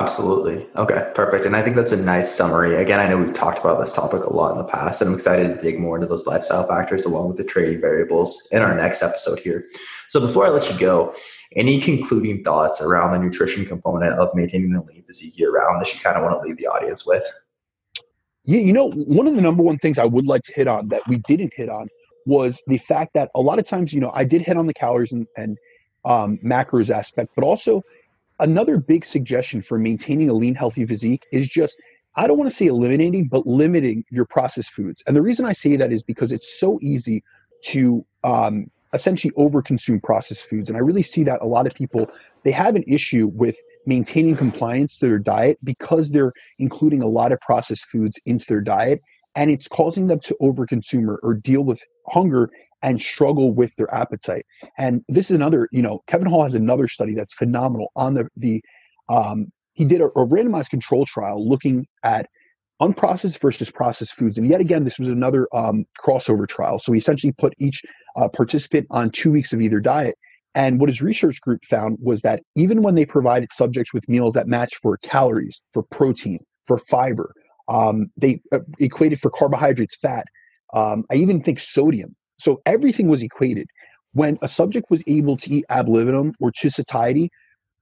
Absolutely. Okay, perfect. And I think that's a nice summary. Again, I know we've talked about this topic a lot in the past, and I'm excited to dig more into those lifestyle factors along with the trading variables in our next episode here. So before I let you go, any concluding thoughts around the nutrition component of maintaining a lean physique year round that you kind of want to leave the audience with? Yeah, you know, one of the number one things I would like to hit on that we didn't hit on was the fact that a lot of times, you know, I did hit on the calories and, and um, macros aspect, but also another big suggestion for maintaining a lean, healthy physique is just I don't want to say eliminating, but limiting your processed foods. And the reason I say that is because it's so easy to um, essentially overconsume processed foods. And I really see that a lot of people they have an issue with maintaining compliance to their diet because they're including a lot of processed foods into their diet and it's causing them to overconsume or, or deal with hunger and struggle with their appetite. And this is another, you know, Kevin Hall has another study that's phenomenal on the the um, he did a, a randomized control trial looking at unprocessed versus processed foods. And yet again, this was another um, crossover trial. So he essentially put each uh, participant on two weeks of either diet. And what his research group found was that even when they provided subjects with meals that matched for calories, for protein, for fiber, um, they uh, equated for carbohydrates, fat. Um, I even think sodium. So everything was equated. When a subject was able to eat ad libitum or to satiety,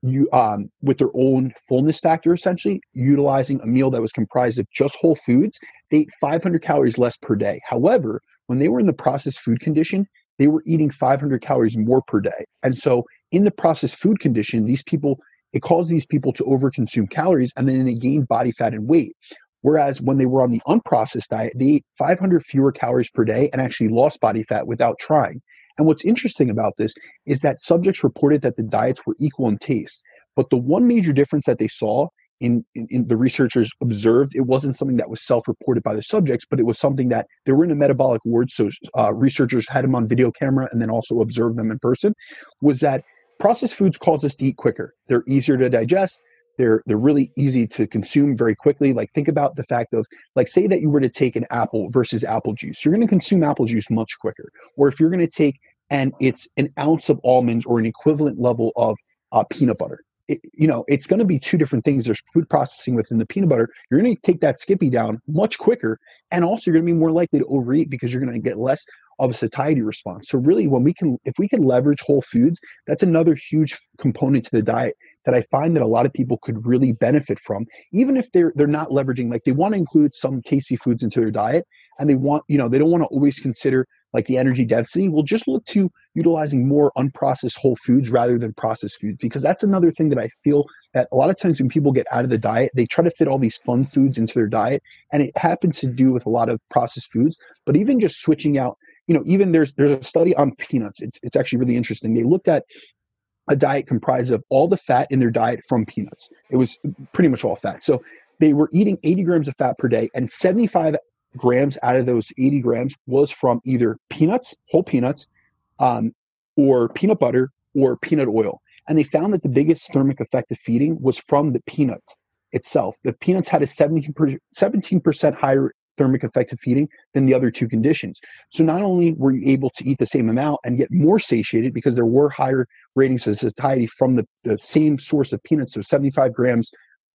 you um, with their own fullness factor, essentially utilizing a meal that was comprised of just whole foods, they ate 500 calories less per day. However, when they were in the processed food condition, they were eating 500 calories more per day. And so, in the processed food condition, these people it caused these people to overconsume calories and then they gained body fat and weight. Whereas when they were on the unprocessed diet, they ate 500 fewer calories per day and actually lost body fat without trying. And what's interesting about this is that subjects reported that the diets were equal in taste. But the one major difference that they saw in, in, in, the researchers observed, it wasn't something that was self-reported by the subjects, but it was something that they were in a metabolic ward. So uh, researchers had them on video camera and then also observed them in person. Was that processed foods cause us to eat quicker? They're easier to digest. They're they're really easy to consume very quickly. Like think about the fact of like say that you were to take an apple versus apple juice. You're going to consume apple juice much quicker. Or if you're going to take and it's an ounce of almonds or an equivalent level of uh, peanut butter. It, you know, it's going to be two different things. There's food processing within the peanut butter. You're going to take that Skippy down much quicker, and also you're going to be more likely to overeat because you're going to get less of a satiety response. So really, when we can, if we can leverage whole foods, that's another huge component to the diet that I find that a lot of people could really benefit from, even if they're they're not leveraging like they want to include some tasty foods into their diet and they want, you know, they don't want to always consider like the energy density, we'll just look to utilizing more unprocessed whole foods rather than processed foods because that's another thing that I feel that a lot of times when people get out of the diet, they try to fit all these fun foods into their diet, and it happens to do with a lot of processed foods. But even just switching out, you know, even there's there's a study on peanuts. It's it's actually really interesting. They looked at a diet comprised of all the fat in their diet from peanuts. It was pretty much all fat. So they were eating 80 grams of fat per day, and 75 grams out of those 80 grams was from either peanuts, whole peanuts, um, or peanut butter or peanut oil. And they found that the biggest thermic effect of feeding was from the peanut itself. The peanuts had a 17%, 17% higher thermic effect of feeding than the other two conditions. So not only were you able to eat the same amount and get more satiated because there were higher ratings of satiety from the, the same source of peanuts, so 75 grams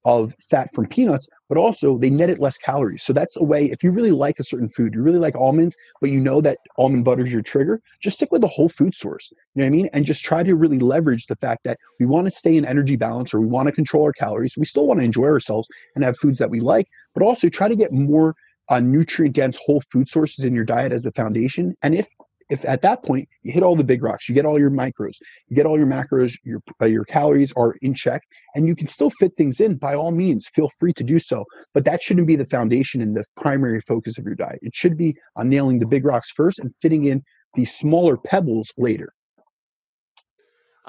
of fat from peanuts, but also they netted less calories. So that's a way, if you really like a certain food, you really like almonds, but you know that almond butter is your trigger, just stick with the whole food source. You know what I mean? And just try to really leverage the fact that we want to stay in energy balance or we want to control our calories. We still want to enjoy ourselves and have foods that we like, but also try to get more uh, nutrient dense whole food sources in your diet as the foundation. And if if at that point you hit all the big rocks, you get all your micros, you get all your macros, your uh, your calories are in check, and you can still fit things in. By all means, feel free to do so. But that shouldn't be the foundation and the primary focus of your diet. It should be on nailing the big rocks first and fitting in the smaller pebbles later.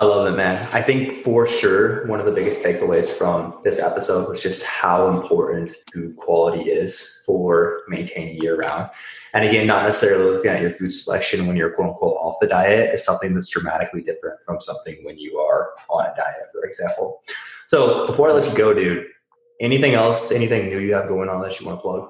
I love it, man. I think for sure one of the biggest takeaways from this episode was just how important food quality is for maintaining year round. And again, not necessarily looking at your food selection when you're quote unquote off the diet is something that's dramatically different from something when you are on a diet, for example. So before I let you go, dude, anything else, anything new you have going on that you want to plug?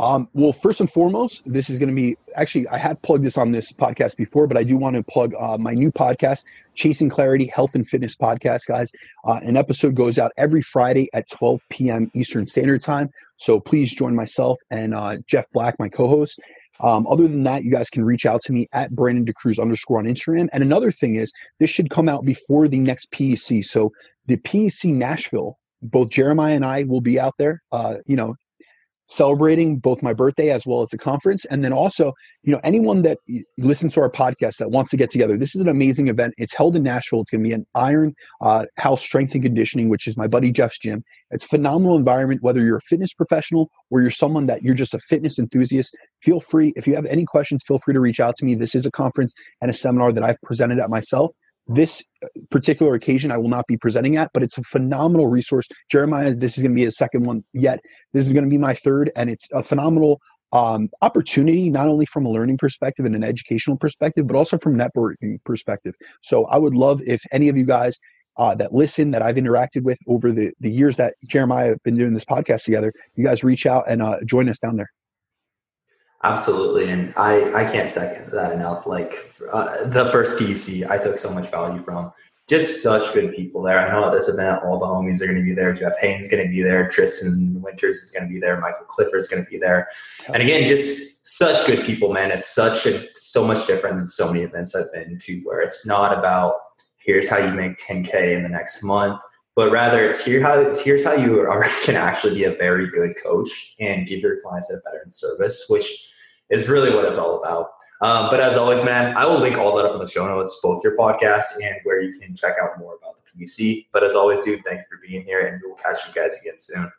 Um, well, first and foremost, this is going to be actually, I had plugged this on this podcast before, but I do want to plug uh, my new podcast, Chasing Clarity Health and Fitness Podcast, guys. Uh, an episode goes out every Friday at 12 p.m. Eastern Standard Time. So please join myself and uh, Jeff Black, my co host. Um, other than that, you guys can reach out to me at Brandon DeCruz underscore on Instagram. And another thing is, this should come out before the next PEC. So the PEC Nashville, both Jeremiah and I will be out there. Uh, you know, celebrating both my birthday as well as the conference. And then also you know anyone that listens to our podcast that wants to get together this is an amazing event. It's held in nashville. It's going to be an iron uh, house strength and conditioning which is my buddy jeff's gym. It's a phenomenal environment whether you're a fitness professional or you're someone that you're just a fitness enthusiast feel free if you have any questions feel free to reach out to me. This is a conference and a seminar that i've presented at myself this uh, particular occasion I will not be presenting at, but it's a phenomenal resource. Jeremiah, this is going to be his second one yet. This is going to be my third, and it's a phenomenal um, opportunity, not only from a learning perspective and an educational perspective, but also from networking perspective. So I would love if any of you guys uh, that listen that I've interacted with over the, the years that Jeremiah have been doing this podcast together, you guys reach out and uh, join us down there. Absolutely, and I I can't second that enough. Like uh, the first PEC, I took so much value from. Just such good people there. I know at this event, all the homies are going to be there. Jeff Haynes going to be there. Tristan Winters is going to be there. Michael Clifford is going to be there. And again, just such good people, man. It's such a so much different than so many events I've been to, where it's not about here's how you make 10k in the next month but rather it's here how here's how you are, can actually be a very good coach and give your clients a better service, which is really what it's all about. Um, but as always, man, I will link all that up in the show notes, both your podcast and where you can check out more about the PEC. But as always, dude, thank you for being here, and we will catch you guys again soon.